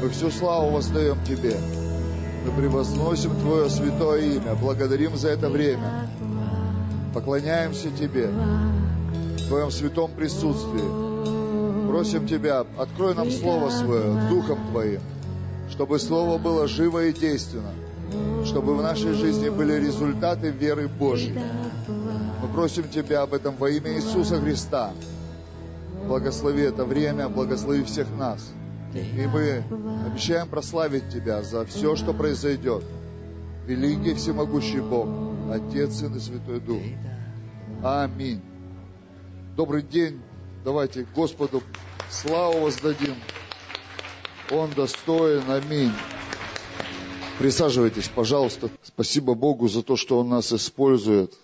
Мы всю славу воздаем Тебе. Мы превозносим Твое святое имя, благодарим за это время. Поклоняемся Тебе в Твоем святом присутствии. Просим Тебя, открой нам Слово Свое Духом Твоим, чтобы Слово было живо и действенно, чтобы в нашей жизни были результаты веры Божьей. Мы просим Тебя об этом во имя Иисуса Христа. Благослови это время, благослови всех нас. И мы обещаем прославить Тебя за все, что произойдет. Великий всемогущий Бог, Отец, Сын и Святой Дух. Аминь. Добрый день. Давайте Господу славу воздадим. Он достоин. Аминь. Присаживайтесь, пожалуйста. Спасибо Богу за то, что Он нас использует.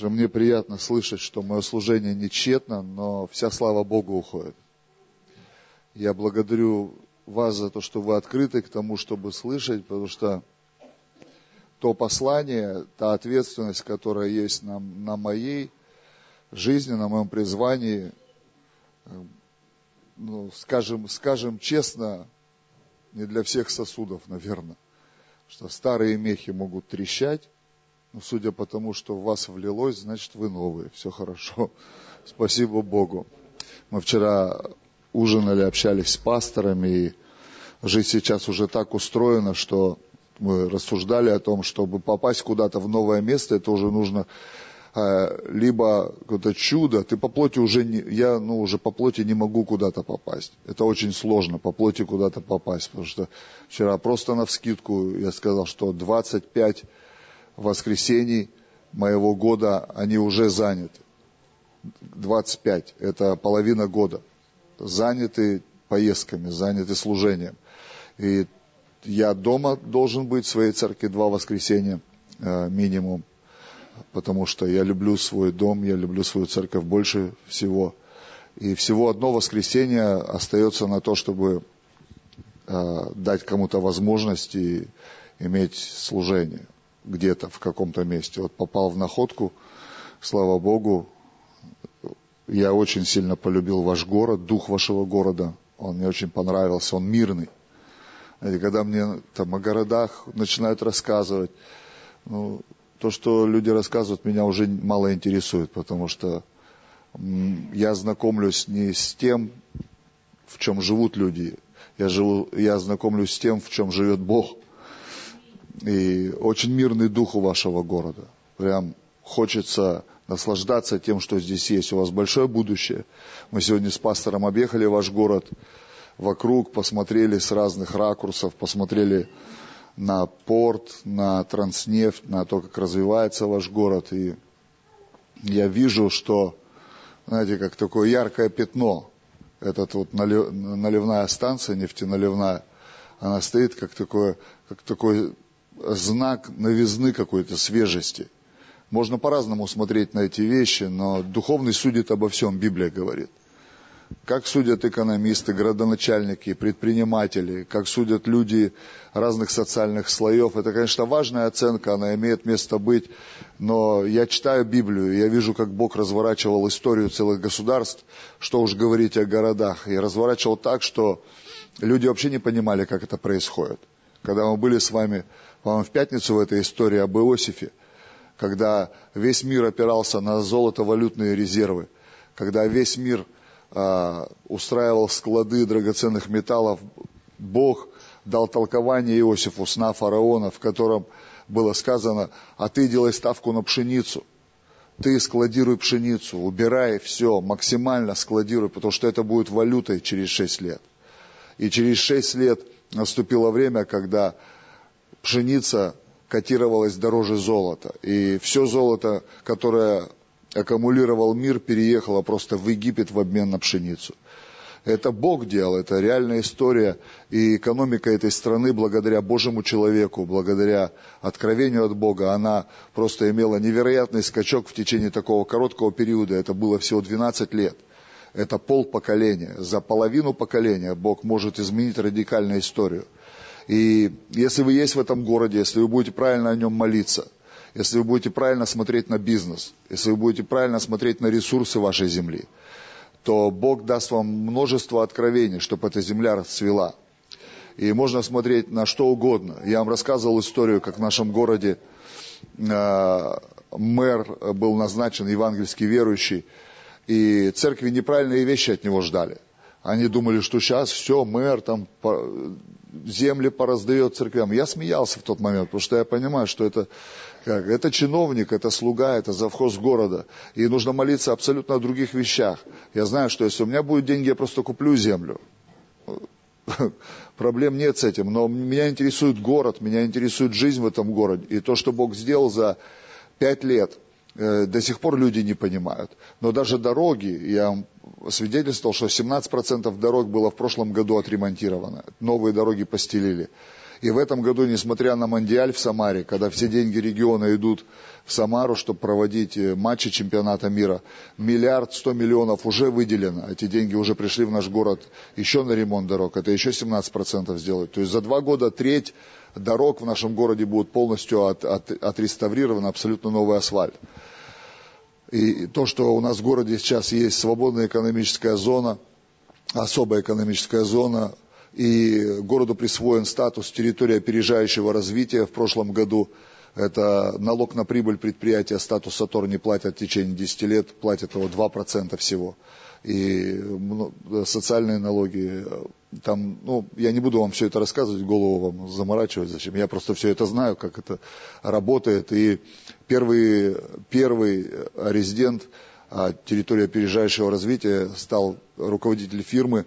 Мне приятно слышать, что мое служение не тщетно, но вся слава Богу уходит. Я благодарю вас за то, что вы открыты к тому, чтобы слышать, потому что то послание, та ответственность, которая есть на, на моей жизни, на моем призвании, ну, скажем, скажем честно, не для всех сосудов, наверное, что старые мехи могут трещать, но судя по тому, что в вас влилось, значит вы новые, все хорошо. Спасибо Богу. Мы вчера ужинали, общались с пасторами, и жизнь сейчас уже так устроена, что мы рассуждали о том, чтобы попасть куда-то в новое место, это уже нужно э, либо какое-то чудо, ты по плоти уже не, я ну уже по плоти не могу куда-то попасть. Это очень сложно по плоти куда-то попасть, потому что вчера просто на вскидку я сказал, что 25 воскресений моего года, они уже заняты. 25, это половина года. Заняты поездками, заняты служением. И я дома должен быть в своей церкви два воскресенья э, минимум, потому что я люблю свой дом, я люблю свою церковь больше всего. И всего одно воскресенье остается на то, чтобы э, дать кому-то возможность и иметь служение где-то в каком-то месте. Вот попал в находку, слава Богу, я очень сильно полюбил ваш город, дух вашего города. Он мне очень понравился, он мирный. И когда мне там о городах начинают рассказывать, ну, то, что люди рассказывают, меня уже мало интересует, потому что я знакомлюсь не с тем, в чем живут люди, я, живу, я знакомлюсь с тем, в чем живет Бог. И очень мирный дух у вашего города. Прям хочется наслаждаться тем, что здесь есть. У вас большое будущее. Мы сегодня с пастором объехали ваш город вокруг, посмотрели с разных ракурсов, посмотрели на порт, на транснефть, на то, как развивается ваш город. И я вижу, что, знаете, как такое яркое пятно, этот вот наливная станция нефтеналивная, она стоит как такое, как такой знак новизны какой-то, свежести. Можно по-разному смотреть на эти вещи, но духовный судит обо всем, Библия говорит. Как судят экономисты, градоначальники, предприниматели, как судят люди разных социальных слоев. Это, конечно, важная оценка, она имеет место быть. Но я читаю Библию, я вижу, как Бог разворачивал историю целых государств, что уж говорить о городах. И разворачивал так, что люди вообще не понимали, как это происходит. Когда мы были с вами по-моему, в пятницу в этой истории об Иосифе, когда весь мир опирался на золото-валютные резервы, когда весь мир э, устраивал склады драгоценных металлов, Бог дал толкование Иосифу сна фараона, в котором было сказано, а ты делай ставку на пшеницу, ты складируй пшеницу, убирай все, максимально складируй, потому что это будет валютой через шесть лет. И через шесть лет наступило время, когда пшеница котировалась дороже золота. И все золото, которое аккумулировал мир, переехало просто в Египет в обмен на пшеницу. Это Бог делал, это реальная история. И экономика этой страны, благодаря Божьему человеку, благодаря откровению от Бога, она просто имела невероятный скачок в течение такого короткого периода. Это было всего 12 лет. Это пол поколения. За половину поколения Бог может изменить радикальную историю. И если вы есть в этом городе, если вы будете правильно о нем молиться, если вы будете правильно смотреть на бизнес, если вы будете правильно смотреть на ресурсы вашей земли, то Бог даст вам множество откровений, чтобы эта земля расцвела. И можно смотреть на что угодно. Я вам рассказывал историю, как в нашем городе э, мэр был назначен, евангельский верующий, и церкви неправильные вещи от него ждали. Они думали, что сейчас все, мэр там земли пораздает церквям. Я смеялся в тот момент, потому что я понимаю, что это, как, это чиновник, это слуга, это завхоз города. И нужно молиться абсолютно о других вещах. Я знаю, что если у меня будут деньги, я просто куплю землю. Проблем нет с этим. Но меня интересует город, меня интересует жизнь в этом городе. И то, что Бог сделал за пять лет, до сих пор люди не понимают. Но даже дороги, я свидетельствовал, что 17% дорог было в прошлом году отремонтировано. Новые дороги постелили. И в этом году, несмотря на Мандиаль в Самаре, когда все деньги региона идут в Самару, чтобы проводить э, матчи чемпионата мира, миллиард сто миллионов уже выделено. Эти деньги уже пришли в наш город еще на ремонт дорог. Это еще 17% сделают. То есть за два года треть дорог в нашем городе будет полностью от, от, отреставрирован, абсолютно новый асфальт. И то, что у нас в городе сейчас есть свободная экономическая зона, особая экономическая зона, и городу присвоен статус территории опережающего развития в прошлом году. Это налог на прибыль предприятия, статус САТОР не платят в течение 10 лет, платят его 2% всего. И социальные налоги, там, ну, я не буду вам все это рассказывать, голову вам заморачивать зачем. Я просто все это знаю, как это работает. И первый, первый резидент а, территории опережающего развития стал руководитель фирмы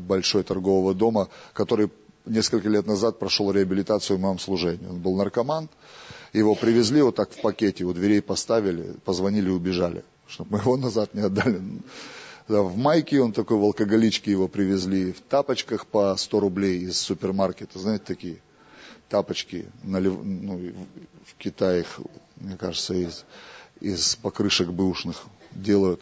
большой торгового дома, который несколько лет назад прошел реабилитацию в моем служении. Он был наркоман, его привезли вот так в пакете, у дверей поставили, позвонили и убежали, чтобы мы его назад не отдали. В майке он такой, в алкоголичке его привезли, в тапочках по 100 рублей из супермаркета, знаете, такие тапочки, налив, ну, в Китае их, мне кажется, из, из покрышек бэушных делают.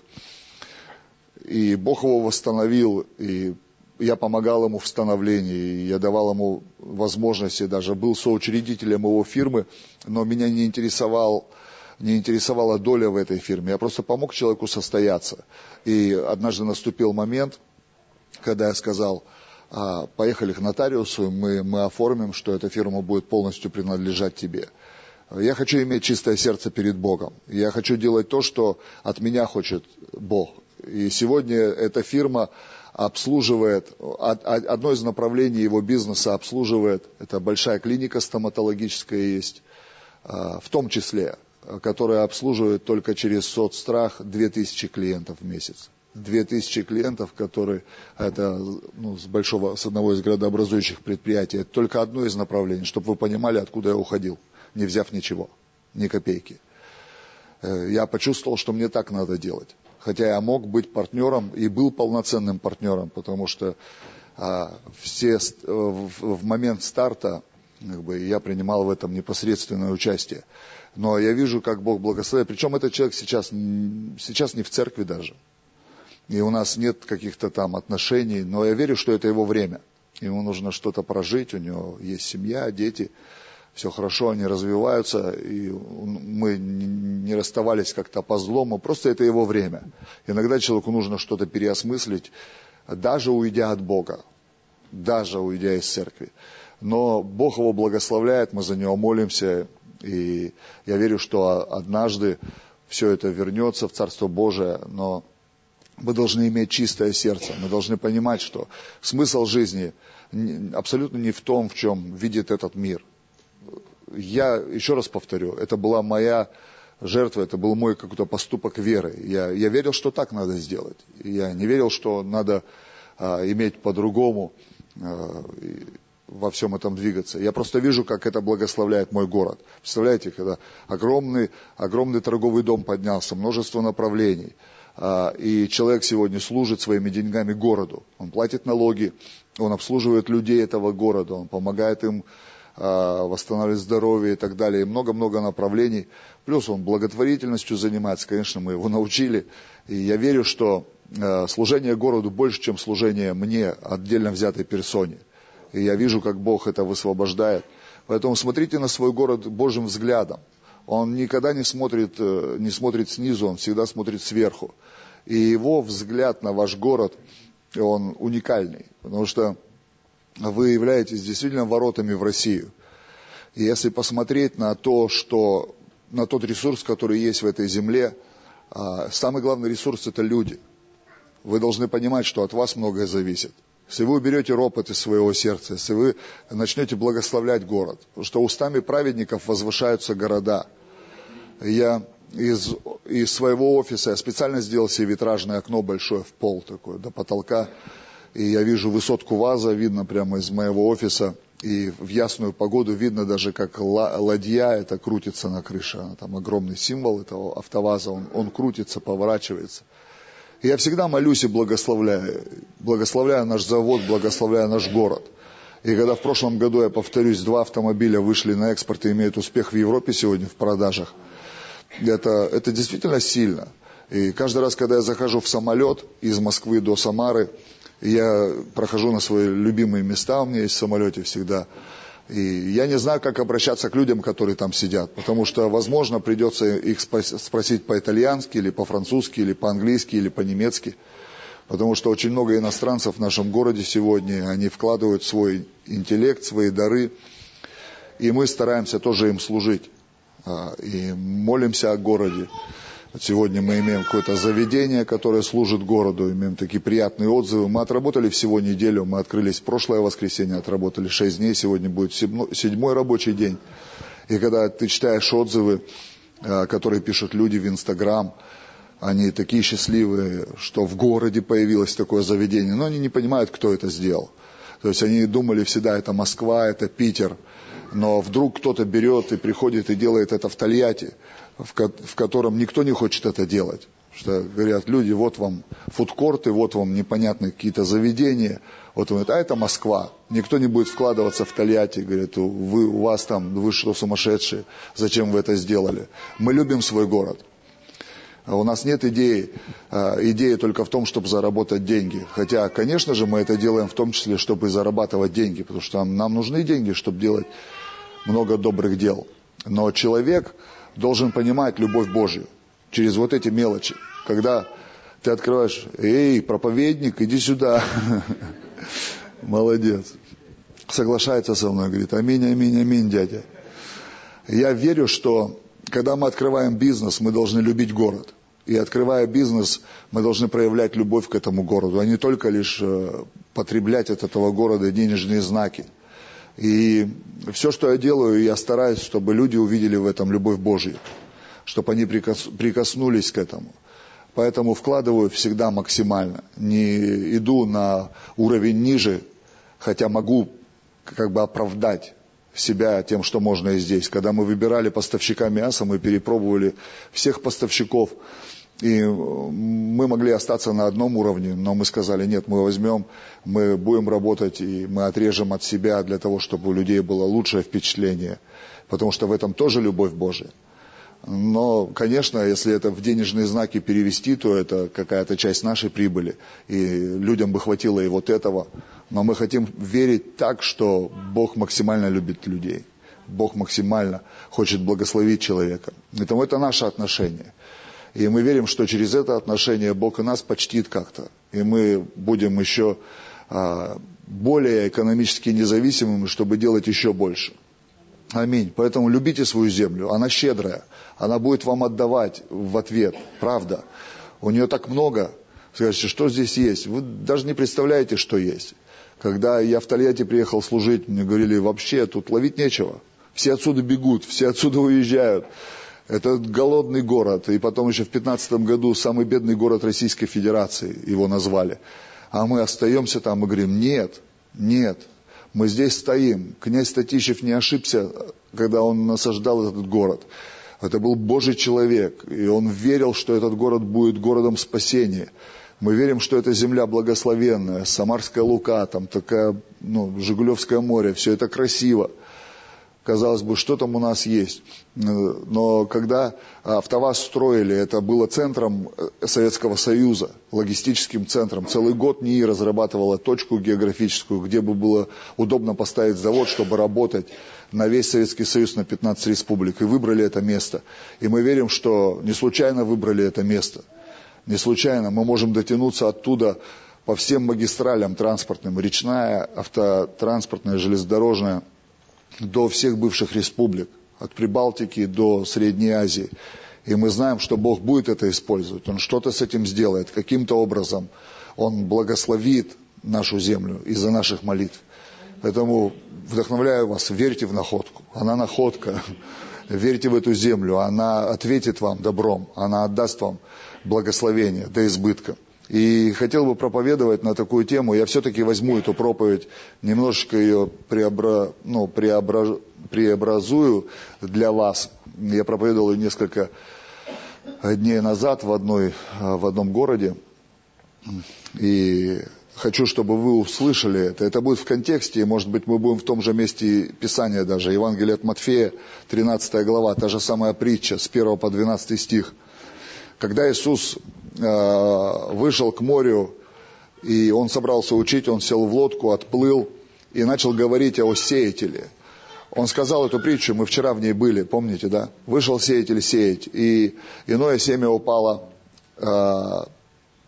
И Бог его восстановил, и я помогал ему в становлении, я давал ему возможности, даже был соучредителем его фирмы, но меня не интересовал не интересовала доля в этой фирме. Я просто помог человеку состояться. И однажды наступил момент, когда я сказал, а, поехали к нотариусу, мы, мы оформим, что эта фирма будет полностью принадлежать тебе. Я хочу иметь чистое сердце перед Богом. Я хочу делать то, что от меня хочет Бог. И сегодня эта фирма обслуживает, одно из направлений его бизнеса обслуживает, это большая клиника стоматологическая есть, а, в том числе которая обслуживает только через соцстрах 2000 клиентов в месяц. 2000 клиентов, которые, это ну, с большого, с одного из градообразующих предприятий, это только одно из направлений, чтобы вы понимали, откуда я уходил, не взяв ничего, ни копейки. Э, я почувствовал, что мне так надо делать. Хотя я мог быть партнером и был полноценным партнером, потому что а, все э, в, в момент старта как бы, я принимал в этом непосредственное участие. Но я вижу, как Бог благословляет. Причем этот человек сейчас, сейчас не в церкви даже. И у нас нет каких-то там отношений, но я верю, что это его время. Ему нужно что-то прожить, у него есть семья, дети, все хорошо, они развиваются, и мы не расставались как-то по злому, просто это его время. Иногда человеку нужно что-то переосмыслить, даже уйдя от Бога, даже уйдя из церкви. Но Бог его благословляет, мы за него молимся, и я верю, что однажды все это вернется в Царство Божие, но мы должны иметь чистое сердце, мы должны понимать, что смысл жизни абсолютно не в том, в чем видит этот мир. Я еще раз повторю, это была моя жертва, это был мой какой-то поступок веры. Я, я верил, что так надо сделать. Я не верил, что надо а, иметь по-другому. А, во всем этом двигаться. Я просто вижу, как это благословляет мой город. Представляете, когда огромный, огромный торговый дом поднялся, множество направлений, а, и человек сегодня служит своими деньгами городу. Он платит налоги, он обслуживает людей этого города, он помогает им а, восстанавливать здоровье и так далее, и много-много направлений. Плюс он благотворительностью занимается, конечно, мы его научили. И я верю, что а, служение городу больше, чем служение мне, отдельно взятой персоне. И я вижу, как Бог это высвобождает. Поэтому смотрите на свой город Божьим взглядом. Он никогда не смотрит, э, не смотрит снизу, он всегда смотрит сверху. И его взгляд на ваш город, он уникальный. Потому что вы являетесь действительно воротами в Россию. И если посмотреть на то, что, на тот ресурс, который есть в этой земле, а, самый главный ресурс – это люди. Вы должны понимать, что от вас многое зависит. Если вы уберете ропот из своего сердца, если вы начнете благословлять город, потому что устами праведников возвышаются города. Я из, из своего офиса, я специально сделал себе витражное окно большое в пол такое, до потолка, и я вижу высотку ВАЗа, видно прямо из моего офиса, и в ясную погоду видно даже, как ладья это крутится на крыше. Там огромный символ этого автоваза, он, он крутится, поворачивается. Я всегда молюсь и благословляю. Благословляю наш завод, благословляю наш город. И когда в прошлом году, я повторюсь, два автомобиля вышли на экспорт и имеют успех в Европе сегодня в продажах, это, это действительно сильно. И каждый раз, когда я захожу в самолет из Москвы до Самары, я прохожу на свои любимые места, у меня есть в самолете всегда. И я не знаю, как обращаться к людям, которые там сидят, потому что, возможно, придется их спросить по-итальянски, или по-французски, или по-английски, или по-немецки. Потому что очень много иностранцев в нашем городе сегодня, они вкладывают свой интеллект, свои дары, и мы стараемся тоже им служить. А, и молимся о городе. Сегодня мы имеем какое-то заведение, которое служит городу, имеем такие приятные отзывы. Мы отработали всего неделю, мы открылись в прошлое воскресенье, отработали 6 дней, сегодня будет седьмой рабочий день. И когда ты читаешь отзывы, а, которые пишут люди в Инстаграм, они такие счастливые, что в городе появилось такое заведение, но они не понимают, кто это сделал. То есть они думали всегда, это Москва, это Питер, но вдруг кто-то берет и приходит и делает это в Тольятти, в, ко- в котором никто не хочет это делать. Что говорят люди, вот вам фудкорты, вот вам непонятные какие-то заведения. Вот он говорит, а это Москва. Никто не будет вкладываться в Тольятти. Говорит, вы, у вас там, вы что, сумасшедшие? Зачем вы это сделали? Мы любим свой город. А у нас нет идеи, а, идеи только в том, чтобы заработать деньги. Хотя, конечно же, мы это делаем в том числе, чтобы зарабатывать деньги, потому что нам нужны деньги, чтобы делать много добрых дел. Но человек должен понимать любовь Божью через вот эти мелочи. Когда ты открываешь, эй, проповедник, иди сюда. Молодец. Соглашается со мной, говорит, аминь, аминь, аминь, дядя. Я верю, что когда мы открываем бизнес, мы должны любить город. И открывая бизнес, мы должны проявлять любовь к этому городу, а не только лишь э, потреблять от этого города денежные знаки. И все, что я делаю, я стараюсь, чтобы люди увидели в этом любовь Божью, чтобы они прикоснулись к этому. Поэтому вкладываю всегда максимально. Не иду на уровень ниже, хотя могу как бы оправдать себя тем, что можно и здесь. Когда мы выбирали поставщика мяса, мы перепробовали всех поставщиков. И мы могли остаться на одном уровне, но мы сказали, нет, мы возьмем, мы будем работать, и мы отрежем от себя для того, чтобы у людей было лучшее впечатление. Потому что в этом тоже любовь Божия. Но, конечно, если это в денежные знаки перевести, то это какая-то часть нашей прибыли. И людям бы хватило и вот этого. Но мы хотим верить так, что Бог максимально любит людей. Бог максимально хочет благословить человека. Поэтому это наше отношение. И мы верим, что через это отношение Бог и нас почтит как-то. И мы будем еще а, более экономически независимыми, чтобы делать еще больше. Аминь. Поэтому любите свою землю. Она щедрая. Она будет вам отдавать в ответ. Правда. У нее так много. Скажете, что здесь есть? Вы даже не представляете, что есть. Когда я в Тольятти приехал служить, мне говорили, вообще тут ловить нечего. Все отсюда бегут, все отсюда уезжают. Это голодный город. И потом еще в 15 году самый бедный город Российской Федерации его назвали. А мы остаемся там и говорим, нет, нет, мы здесь стоим. Князь Татищев не ошибся, когда он насаждал этот город. Это был Божий человек, и он верил, что этот город будет городом спасения. Мы верим, что это земля благословенная, Самарская Лука, там такая, ну, Жигулевское море, все это красиво казалось бы, что там у нас есть. Но когда АвтоВАЗ строили, это было центром э, Советского Союза, логистическим центром. Целый год НИИ разрабатывала точку географическую, где бы было удобно поставить завод, чтобы работать на весь Советский Союз, на 15 республик. И выбрали это место. И мы верим, что не случайно выбрали это место. Не случайно. Мы можем дотянуться оттуда по всем магистралям транспортным, речная, автотранспортная, железнодорожная, до всех бывших республик, от Прибалтики до Средней Азии. И мы знаем, что Бог будет это использовать. Он что-то с этим сделает, каким-то образом. Он благословит нашу землю из-за наших молитв. Поэтому вдохновляю вас, верьте в находку. Она находка. Верьте в эту землю. Она ответит вам добром. Она отдаст вам благословение до избытка. И хотел бы проповедовать на такую тему. Я все-таки возьму эту проповедь, немножечко ее преобра... ну, преобра... преобразую для вас. Я проповедовал ее несколько дней назад в, одной, в одном городе. И хочу, чтобы вы услышали это. Это будет в контексте, может быть, мы будем в том же месте Писания даже. Евангелие от Матфея, 13 глава, та же самая притча, с 1 по 12 стих. Когда Иисус вышел к морю, и он собрался учить, он сел в лодку, отплыл и начал говорить о сеятеле. Он сказал эту притчу, мы вчера в ней были, помните, да? Вышел сеятель сеять, и иное семя упало э,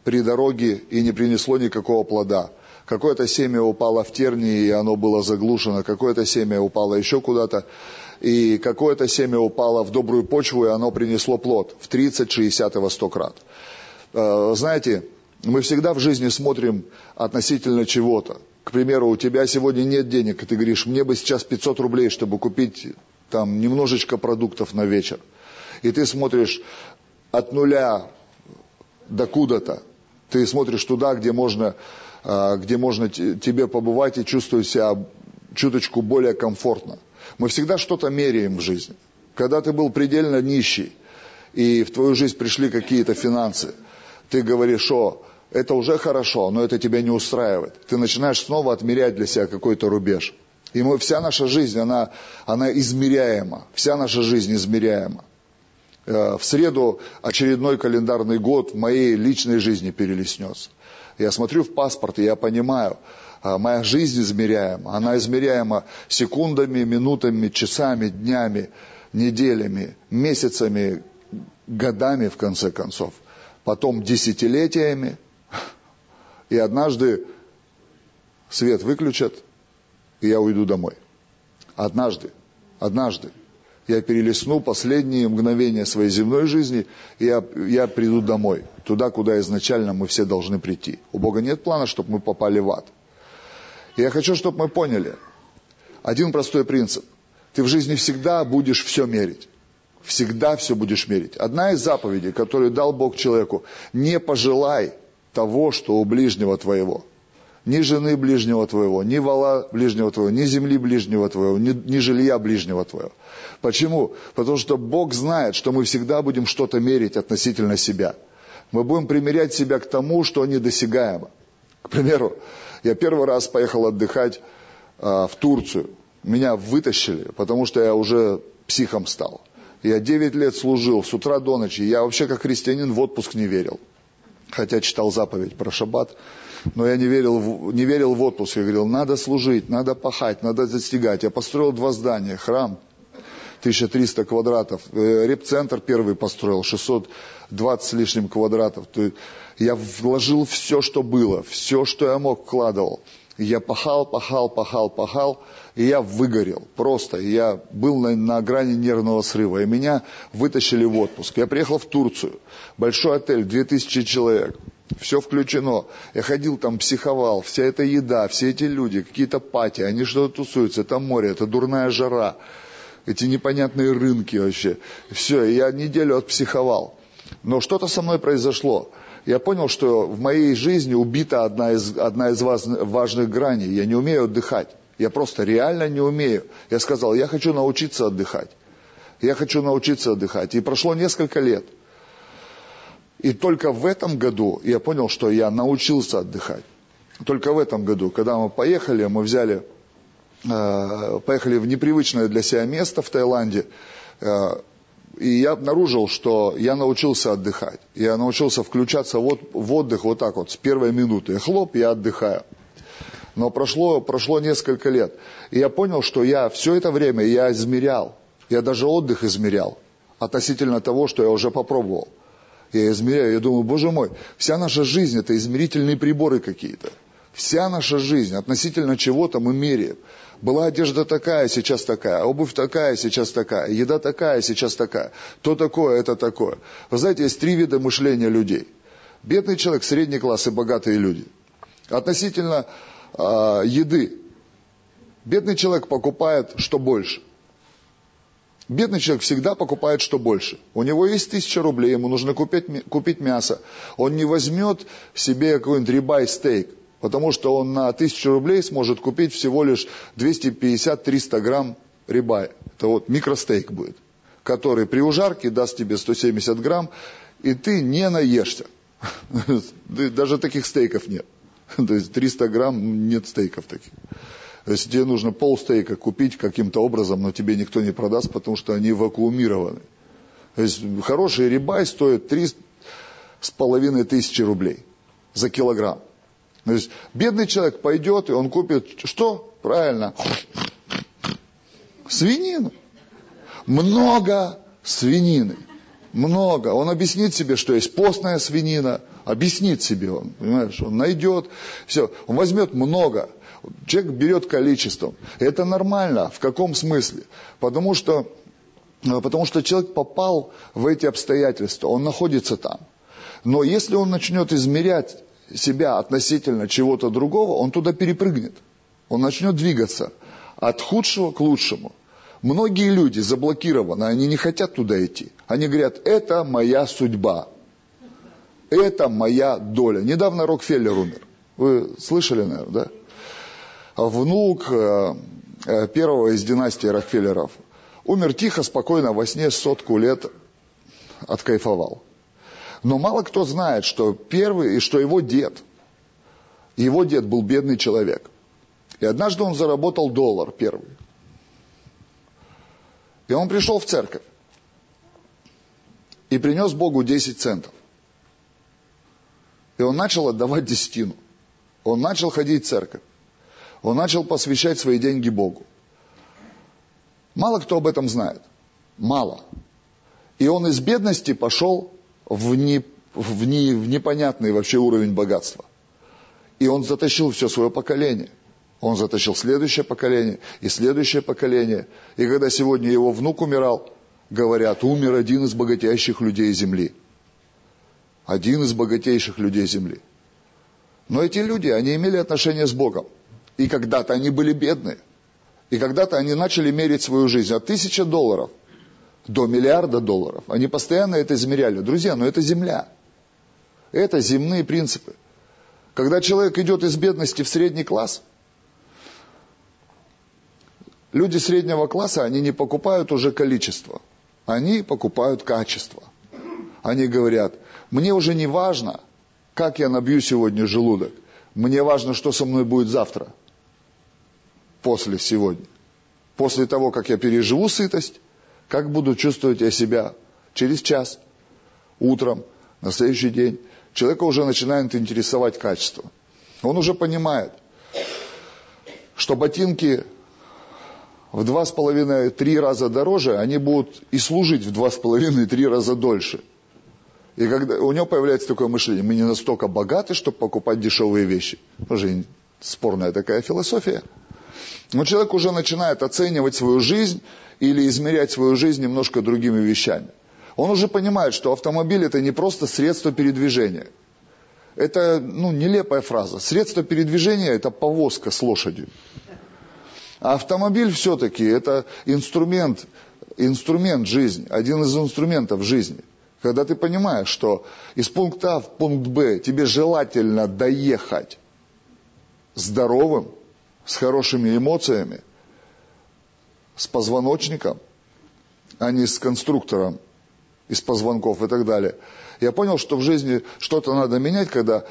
при дороге и не принесло никакого плода. Какое-то семя упало в тернии, и оно было заглушено. Какое-то семя упало еще куда-то. И какое-то семя упало в добрую почву, и оно принесло плод в 30, 60 и во 100 крат. Э, знаете, мы всегда в жизни смотрим относительно чего-то. К примеру, у тебя сегодня нет денег, и ты говоришь, мне бы сейчас 500 рублей, чтобы купить там немножечко продуктов на вечер. И ты смотришь от нуля до куда-то ты смотришь туда, где можно, а, где можно тебе побывать и чувствовать себя чуточку более комфортно. Мы всегда что-то меряем в жизни. Когда ты был предельно нищий, и в твою жизнь пришли какие-то финансы, ты говоришь, о, это уже хорошо, но это тебя не устраивает. Ты начинаешь снова отмерять для себя какой-то рубеж. И мы, вся наша жизнь, она, она измеряема. Вся наша жизнь измеряема. Э, в среду очередной календарный год в моей личной жизни перелеснется. Я смотрю в паспорт, и я понимаю, э, моя жизнь измеряема. Она измеряема секундами, минутами, часами, днями, неделями, месяцами, годами, в конце концов. Потом десятилетиями. И однажды свет выключат, и я уйду домой. Однажды, однажды я перелесну последние мгновения своей земной жизни, и я, я приду домой, туда, куда изначально мы все должны прийти. У Бога нет плана, чтобы мы попали в ад. И я хочу, чтобы мы поняли один простой принцип. Ты в жизни всегда будешь все мерить. Всегда все будешь мерить. Одна из заповедей, которую дал Бог человеку, не пожелай того, что у ближнего твоего – ни жены ближнего твоего, ни вала ближнего твоего, ни земли ближнего твоего, ни, ни жилья ближнего твоего. Почему? Потому что Бог знает, что мы всегда будем что-то мерить относительно себя. Мы будем примерять себя к тому, что недосягаемо. К примеру, я первый раз поехал отдыхать э, в Турцию. Меня вытащили, потому что я уже психом стал. Я 9 лет служил с утра до ночи. Я вообще как христианин в отпуск не верил. Хотя читал заповедь про шаббат но я не верил, не верил в отпуск. Я говорил, надо служить, надо пахать, надо достигать. Я построил два здания, храм 1300 квадратов, э, репцентр первый построил, 620 с лишним квадратов. Я вложил все, что было, все, что я мог, вкладывал. Я пахал, пахал, пахал, пахал, и я выгорел. Просто я был на, на грани нервного срыва. И меня вытащили в отпуск. Я приехал в Турцию. Большой отель, 2000 человек. Все включено. Я ходил там, психовал. Вся эта еда, все эти люди, какие-то пати, они что-то тусуются. Это море, это дурная жара. Эти непонятные рынки вообще. Все, я неделю отпсиховал. Но что-то со мной произошло. Я понял, что в моей жизни убита одна из, одна из важных граней. Я не умею отдыхать. Я просто реально не умею. Я сказал, я хочу научиться отдыхать. Я хочу научиться отдыхать. И прошло несколько лет – и только в этом году я понял, что я научился отдыхать. Только в этом году, когда мы поехали, мы взяли, э, поехали в непривычное для себя место в Таиланде, э, и я обнаружил, что я научился отдыхать. Я научился включаться вот, в отдых вот так вот, с первой минуты. Хлоп, я отдыхаю. Но прошло, прошло несколько лет. И я понял, что я все это время я измерял. Я даже отдых измерял относительно того, что я уже попробовал. Я измеряю, я думаю, боже мой, вся наша жизнь это измерительные приборы какие-то. Вся наша жизнь относительно чего-то мы меряем. Была одежда такая, сейчас такая, обувь такая, сейчас такая, еда такая, сейчас такая. То такое, это такое. Вы знаете, есть три вида мышления людей. Бедный человек, средний класс и богатые люди. Относительно э, еды. Бедный человек покупает что больше. Бедный человек всегда покупает что больше. У него есть тысяча рублей, ему нужно купить, купить мясо. Он не возьмет себе какой-нибудь рибай стейк, потому что он на тысячу рублей сможет купить всего лишь 250-300 грамм рибай. Это вот микростейк будет, который при ужарке даст тебе 170 грамм, и ты не наешься. Даже таких стейков нет. То есть 300 грамм нет стейков таких. Если тебе нужно полстейка купить каким-то образом, но тебе никто не продаст, потому что они вакуумированы. То есть хороший рибай стоит три с половиной тысячи рублей за килограмм. То есть бедный человек пойдет и он купит что? Правильно. Свинину. Много свинины. Много. Он объяснит себе, что есть постная свинина. Объяснит себе он, понимаешь? Он найдет. Все. Он возьмет много. Человек берет количеством. Это нормально. В каком смысле? Потому что, э, потому что человек попал в эти обстоятельства. Он находится там. Но если он начнет измерять себя относительно чего-то другого, он туда перепрыгнет. Он начнет двигаться от худшего к лучшему. Многие люди заблокированы, они не хотят туда идти. Они говорят, это моя судьба. Это моя доля. Недавно Рокфеллер умер. Вы слышали, наверное, да? внук э, э, первого из династии Рокфеллеров, умер тихо, спокойно, во сне сотку лет откайфовал. Но мало кто знает, что первый, и что его дед, его дед был бедный человек. И однажды он заработал доллар первый. И он пришел в церковь. И принес Богу 10 центов. И он начал отдавать десятину. Он начал ходить в церковь. Он начал посвящать свои деньги Богу. Мало кто об этом знает. Мало. И он из бедности пошел в, не, в, не, в непонятный вообще уровень богатства. И он затащил все свое поколение. Он затащил следующее поколение и следующее поколение. И когда сегодня его внук умирал, говорят, умер один из богатейших людей Земли. Один из богатейших людей Земли. Но эти люди, они имели отношение с Богом. И когда-то они были бедные. И когда-то они начали мерить свою жизнь от тысячи долларов до миллиарда долларов. Они постоянно это измеряли. Друзья, но это земля. Это земные принципы. Когда человек идет из бедности в средний класс, люди среднего класса, они не покупают уже количество. Они покупают качество. Они говорят, мне уже не важно, как я набью сегодня желудок. Мне важно, что со мной будет завтра после сегодня. После того, как я переживу сытость, как буду чувствовать я себя через час, утром, на следующий день. Человека уже начинает интересовать качество. Он уже понимает, что ботинки в два с половиной, три раза дороже, они будут и служить в два с половиной, три раза дольше. И когда у него появляется такое мышление, мы не настолько богаты, чтобы покупать дешевые вещи. Тоже спорная такая философия. Но человек уже начинает оценивать свою жизнь или измерять свою жизнь немножко другими вещами. Он уже понимает, что автомобиль это не просто средство передвижения. Это ну, нелепая фраза. Средство передвижения это повозка с лошадью. А автомобиль все-таки это инструмент, инструмент жизни, один из инструментов жизни. Когда ты понимаешь, что из пункта А в пункт Б тебе желательно доехать здоровым, с хорошими эмоциями, с позвоночником, а не с конструктором из позвонков и так далее. Я понял, что в жизни что-то надо менять, когда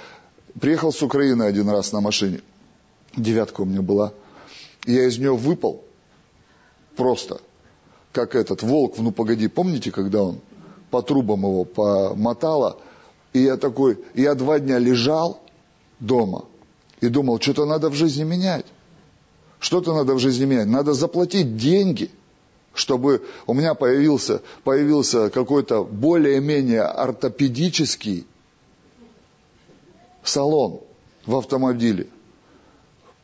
приехал с Украины один раз на машине. Девятка у меня была. И я из нее выпал. Просто. Как этот волк «Ну погоди». Помните, когда он по трубам его помотало? И я такой, я два дня лежал дома и думал, что-то надо в жизни менять. Что-то надо в жизни менять. Надо заплатить деньги чтобы у меня появился, появился какой-то более-менее ортопедический салон в автомобиле.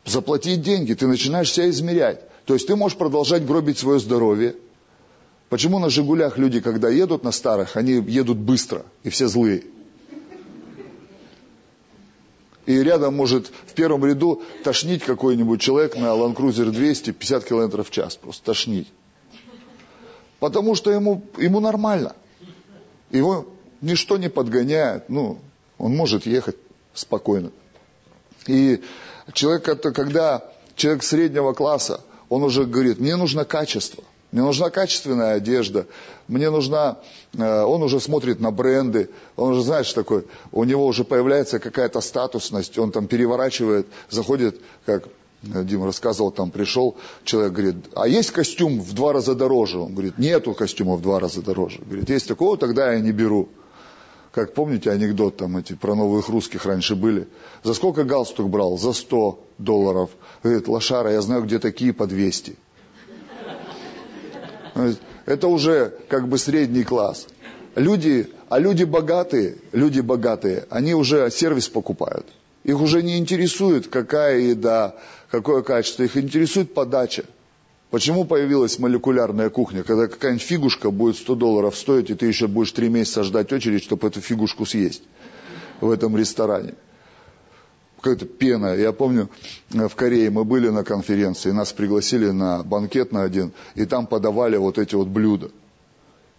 Заплатить деньги, ты начинаешь себя измерять. То есть ты можешь продолжать гробить свое здоровье. Почему на «Жигулях» люди, когда едут на старых, они едут быстро, и все злые? И рядом может в первом ряду тошнить какой-нибудь человек на Land Cruiser 200, 50 км в час. Просто тошнить. Потому что ему, ему нормально. Его ничто не подгоняет. Ну, он может ехать спокойно. И человек, когда человек среднего класса, он уже говорит, мне нужно качество. Мне нужна качественная одежда, мне нужна, э, он уже смотрит на бренды, он уже знает, что такое, у него уже появляется какая-то статусность, он там переворачивает, заходит, как Дима рассказывал, там пришел человек, говорит, а есть костюм в два раза дороже? Он говорит, нету костюма в два раза дороже. Говорит, есть такого, тогда я не беру. Как помните анекдот там эти про новых русских раньше были? За сколько галстук брал? За 100 долларов. Говорит, лошара, я знаю, где такие по 200. Это уже как бы средний класс. Люди, а люди богатые, люди богатые, они уже сервис покупают. Их уже не интересует, какая еда, какое качество. Их интересует подача. Почему появилась молекулярная кухня, когда какая-нибудь фигушка будет 100 долларов стоить, и ты еще будешь 3 месяца ждать очередь, чтобы эту фигушку съесть в этом ресторане? Какая-то пена. Я помню, в Корее мы были на конференции, нас пригласили на банкет на один, и там подавали вот эти вот блюда.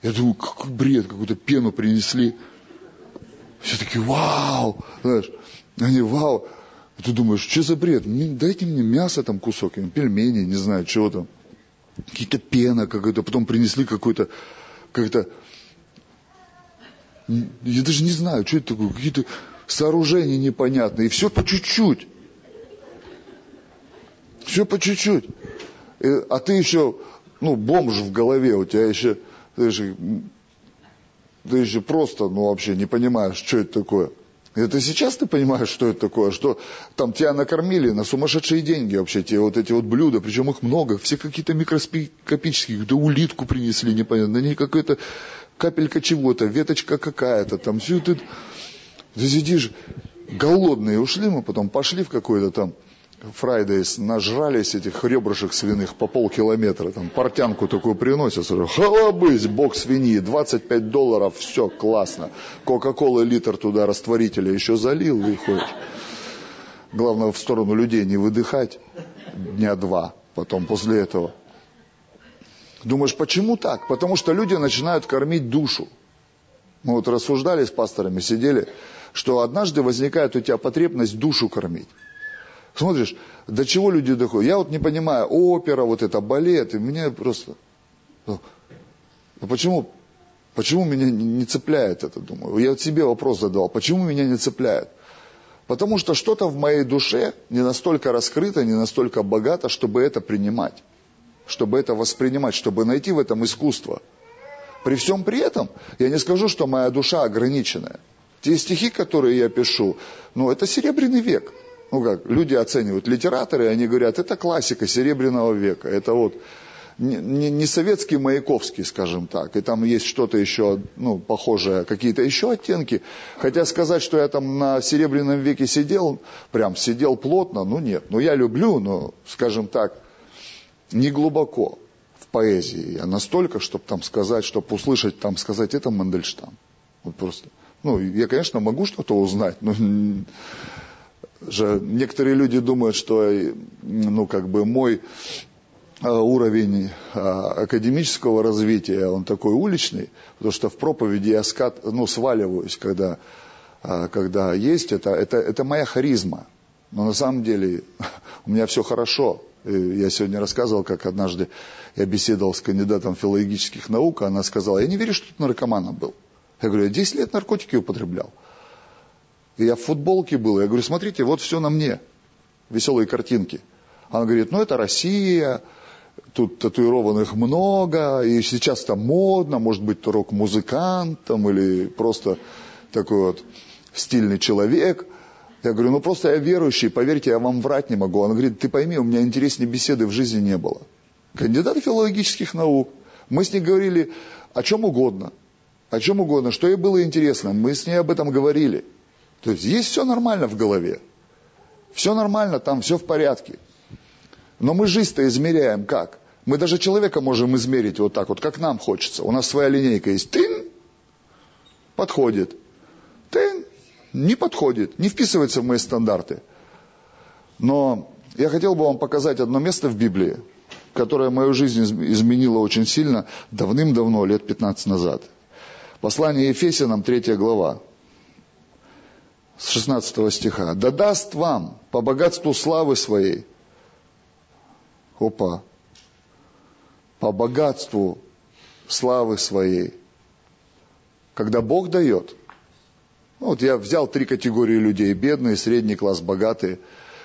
Я думаю, какой бред, какую-то пену принесли. Все таки вау, знаешь, они вау. Ты думаешь, что за бред? Дайте мне мясо там кусок, пельмени, не знаю, чего там. Какие-то пена какая-то, потом принесли какой-то, как-то, я даже не знаю, что это такое, какие-то сооружения непонятные, и все по чуть-чуть. Все по чуть-чуть. А ты еще, ну, бомж в голове, у тебя еще, ты еще, ты еще просто, ну, вообще не понимаешь, что это такое. Это сейчас ты понимаешь, что это такое, что там тебя накормили на сумасшедшие деньги вообще, те вот эти вот блюда, причем их много, все какие-то микроскопические, да улитку принесли, непонятно, на ней какая-то капелька чего-то, веточка какая-то, там. Все это, сидишь, голодные ушли мы, потом пошли в какой-то там Fridays нажрались этих ребрышек свиных по полкилометра, там портянку такую приносят, халабысь, бок свиньи, 25 долларов, все, классно. Кока-колы литр туда растворителя еще залил и ходишь. Главное в сторону людей не выдыхать дня два, потом после этого. Думаешь, почему так? Потому что люди начинают кормить душу. Мы вот рассуждали с пасторами, сидели, что однажды возникает у тебя потребность душу кормить. Смотришь, до чего люди доходят. Я вот не понимаю, опера, вот это, балет, и меня просто... Ну, почему, почему меня не цепляет это, думаю? Я себе вопрос задал, почему меня не цепляет? Потому что что-то в моей душе не настолько раскрыто, не настолько богато, чтобы это принимать, чтобы это воспринимать, чтобы найти в этом искусство. При всем при этом я не скажу, что моя душа ограниченная. Те стихи, которые я пишу, ну, это серебряный век ну как, люди оценивают, литераторы, они говорят, это классика Серебряного века, это вот не, не, не советский Маяковский, скажем так, и там есть что-то еще, ну, похожее, какие-то еще оттенки. Хотя сказать, что я там на Серебряном веке сидел, прям сидел плотно, ну нет. Ну я люблю, но, скажем так, не глубоко в поэзии. Я настолько, чтобы там сказать, чтобы услышать, там сказать, это Мандельштам. Вот просто. Ну, я, конечно, могу что-то узнать, но же некоторые люди думают, что ну, как бы мой а, уровень а, академического развития, он такой уличный, потому что в проповеди я скат, ну, сваливаюсь, когда, когда есть, это, это, это моя харизма. Но на самом деле у меня все хорошо. Я сегодня рассказывал, как однажды я беседовал с кандидатом филологических наук, она сказала, я не верю, что ты наркоманом был. Я говорю, я 10 лет наркотики употреблял. И я в футболке был. Я говорю, смотрите, вот все на мне. Веселые картинки. Она говорит, ну это Россия, тут татуированных много, и сейчас там модно, может быть, рок-музыкант там, или просто такой вот стильный человек. Я говорю, ну просто я верующий, поверьте, я вам врать не могу. Она говорит, ты пойми, у меня интереснее беседы в жизни не было. кандидат филологических наук. Мы с ней говорили о чем угодно, о чем угодно, что ей было интересно. Мы с ней об этом говорили. То есть есть все нормально в голове. Все нормально, там все в порядке. Но мы жизнь-то измеряем как? Мы даже человека можем измерить вот так вот, как нам хочется. У нас своя линейка есть. Тын, подходит. Тын, не подходит, не вписывается в мои стандарты. Но я хотел бы вам показать одно место в Библии, которое мою жизнь изменило очень сильно давным-давно, лет 15 назад. Послание Ефесянам, 3 глава, с 16 стиха. «Да даст вам по богатству славы своей». Опа. По богатству славы своей. Когда Бог дает, ну, вот я взял три категории людей. Бедные, средний класс, богатые.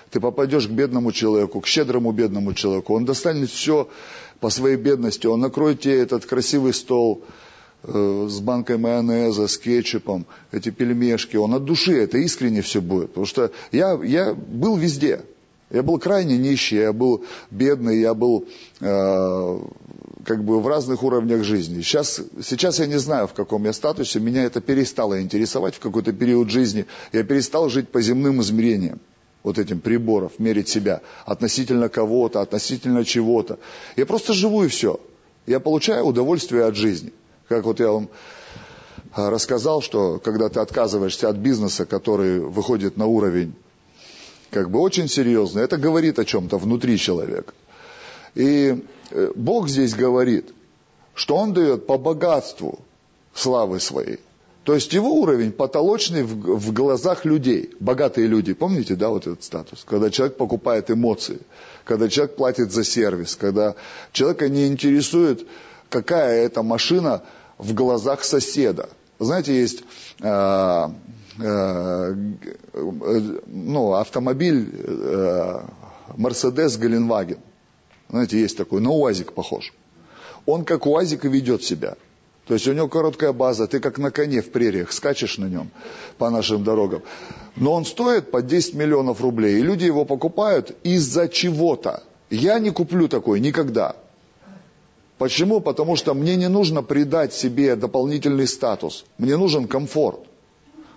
Ты попадешь к бедному человеку, к щедрому бедному человеку. Он достанет все по своей бедности. Он накроет тебе этот красивый стол с банкой майонеза, с кетчупом, эти пельмешки. Он от души, это искренне все будет. Потому что я, я был везде. Я был крайне нищий, я был бедный, я был э, как бы в разных уровнях жизни. Сейчас, сейчас я не знаю, в каком я статусе, меня это перестало интересовать в какой-то период жизни. Я перестал жить по земным измерениям вот этим приборов, мерить себя относительно кого-то, относительно чего-то. Я просто живу и все. Я получаю удовольствие от жизни. Как вот я вам а, рассказал, что когда ты отказываешься от бизнеса, который выходит на уровень как бы очень серьезный, это говорит о чем-то внутри человека. И э, Бог здесь говорит, что Он дает по богатству славы своей. То есть его уровень потолочный в, в глазах людей, богатые люди. Помните, да, вот этот статус? Когда человек покупает эмоции, когда человек платит за сервис, когда человека не интересует, какая это машина в глазах соседа. Знаете, есть э, э, ну, автомобиль Мерседес э. Знаете, есть такой, на УАЗик похож. Он как УАЗик и ведет себя. То есть у него короткая база, ты как на коне в прериях скачешь на нем по нашим дорогам. Но он стоит по 10 миллионов рублей, и люди его покупают из-за чего-то. Я не куплю такой никогда. Почему? Потому что мне не нужно придать себе дополнительный статус. Мне нужен комфорт.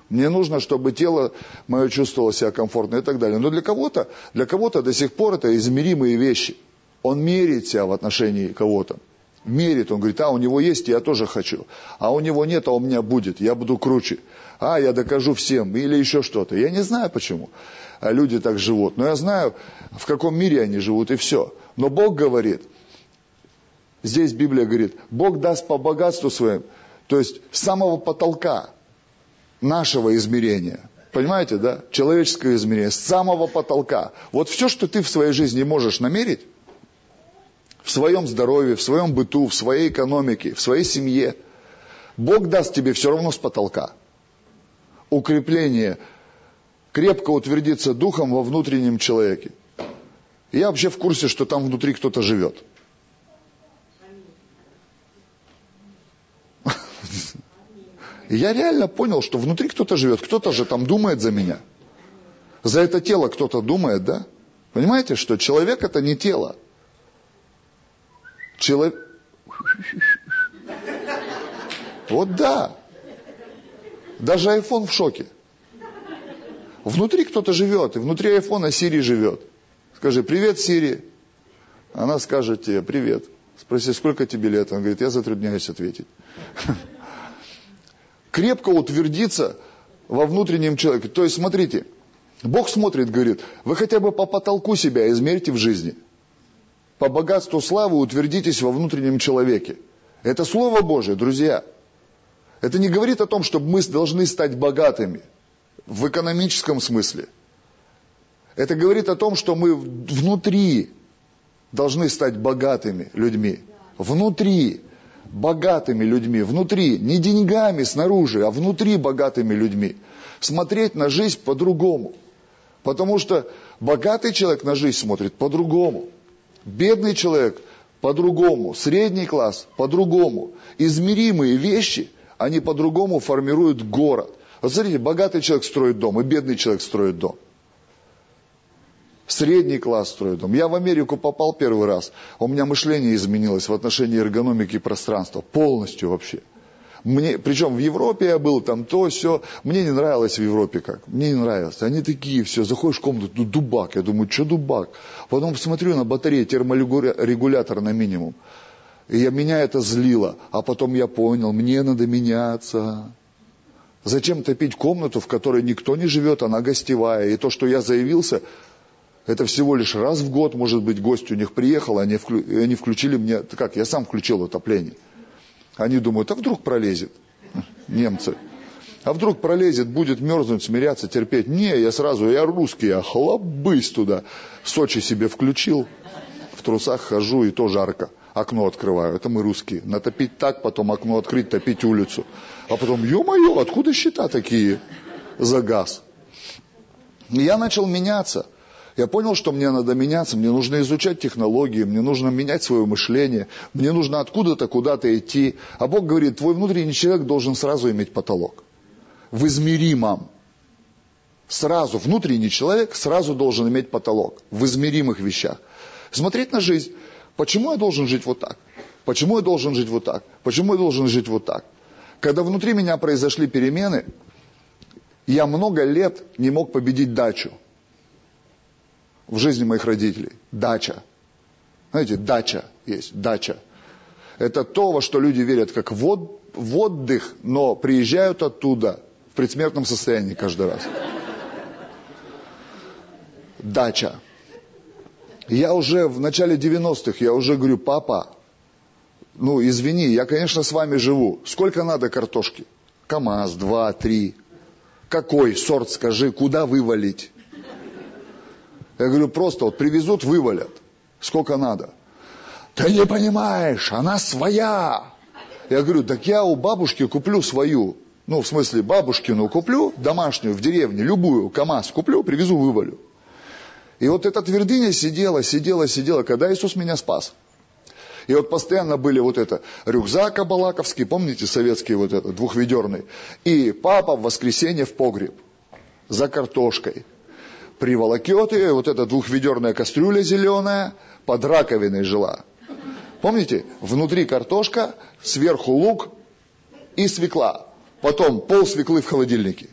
Мне нужно, чтобы тело мое чувствовало себя комфортно и так далее. Но для кого-то, для кого-то до сих пор это измеримые вещи. Он меряет себя в отношении кого-то мерит, он говорит, а у него есть, я тоже хочу. А у него нет, а у меня будет, я буду круче. А, я докажу всем, или еще что-то. Я не знаю почему а люди так живут. Но я знаю, в каком мире они живут, и все. Но Бог говорит, здесь Библия говорит, Бог даст по богатству своим, то есть с самого потолка нашего измерения. Понимаете, да? Человеческое измерение, с самого потолка. Вот все, что ты в своей жизни можешь намерить, в своем здоровье, в своем быту, в своей экономике, в своей семье. Бог даст тебе все равно с потолка. Укрепление, крепко утвердиться духом во внутреннем человеке. Я вообще в курсе, что там внутри кто-то живет. Я реально понял, что внутри кто-то живет, кто-то же там думает за меня. За это тело кто-то думает, да? Понимаете, что человек это не тело. Человек... Вот да. Даже iPhone в шоке. Внутри кто-то живет, и внутри айфона Сири живет. Скажи, привет, Сири. Она скажет тебе, привет. Спроси, сколько тебе лет? Он говорит, я затрудняюсь ответить. Крепко утвердиться во внутреннем человеке. То есть, смотрите, Бог смотрит, говорит, вы хотя бы по потолку себя измерьте в жизни – по богатству славы утвердитесь во внутреннем человеке. Это Слово Божие, друзья. Это не говорит о том, что мы должны стать богатыми в экономическом смысле. Это говорит о том, что мы внутри должны стать богатыми людьми. Внутри богатыми людьми. Внутри. Не деньгами снаружи, а внутри богатыми людьми. Смотреть на жизнь по-другому. Потому что богатый человек на жизнь смотрит по-другому. Бедный человек по-другому, средний класс по-другому. Измеримые вещи, они по-другому формируют город. Вот смотрите, богатый человек строит дом, и бедный человек строит дом. Средний класс строит дом. Я в Америку попал первый раз. У меня мышление изменилось в отношении эргономики пространства. Полностью вообще. Мне, причем в Европе я был, там то, все. Мне не нравилось в Европе как. Мне не нравилось. Они такие все. Заходишь в комнату, дубак. Я думаю, что дубак? Потом смотрю на батарею, терморегулятор на минимум. И я, меня это злило. А потом я понял, мне надо меняться. Зачем топить комнату, в которой никто не живет, она гостевая. И то, что я заявился, это всего лишь раз в год, может быть, гость у них приехал, они, вклю... они включили мне, как, я сам включил отопление. Они думают, а вдруг пролезет, немцы. А вдруг пролезет, будет мерзнуть, смиряться, терпеть. Не, я сразу, я русский, я хлобысь туда. Сочи себе включил, в трусах хожу и то жарко. Окно открываю, это мы русские. Натопить так, потом окно открыть, топить улицу. А потом, ё-моё, откуда счета такие за газ? И я начал меняться. Я понял, что мне надо меняться, мне нужно изучать технологии, мне нужно менять свое мышление, мне нужно откуда-то куда-то идти. А Бог говорит, твой внутренний человек должен сразу иметь потолок. В измеримом. Сразу, внутренний человек сразу должен иметь потолок. В измеримых вещах. Смотреть на жизнь. Почему я должен жить вот так? Почему я должен жить вот так? Почему я должен жить вот так? Когда внутри меня произошли перемены, я много лет не мог победить дачу в жизни моих родителей. Дача. Знаете, дача есть, дача. Это то, во что люди верят как в, от, в отдых, но приезжают оттуда в предсмертном состоянии каждый раз. Дача. Я уже в начале 90-х, я уже говорю, папа, ну извини, я, конечно, с вами живу. Сколько надо картошки? КАМАЗ, два, три. Какой сорт, скажи, куда вывалить? Я говорю, просто вот привезут, вывалят. Сколько надо? Ты не понимаешь, она своя. Я говорю, так я у бабушки куплю свою. Ну, в смысле, бабушкину куплю, домашнюю, в деревне, любую, КАМАЗ куплю, привезу, вывалю. И вот эта твердыня сидела, сидела, сидела, когда Иисус меня спас. И вот постоянно были вот это рюкзак абалаковский, помните, советский вот этот, двухведерный. И папа в воскресенье в погреб за картошкой приволокет ее, вот эта двухведерная кастрюля зеленая под раковиной жила. Помните? Внутри картошка, сверху лук и свекла. Потом пол свеклы в холодильнике.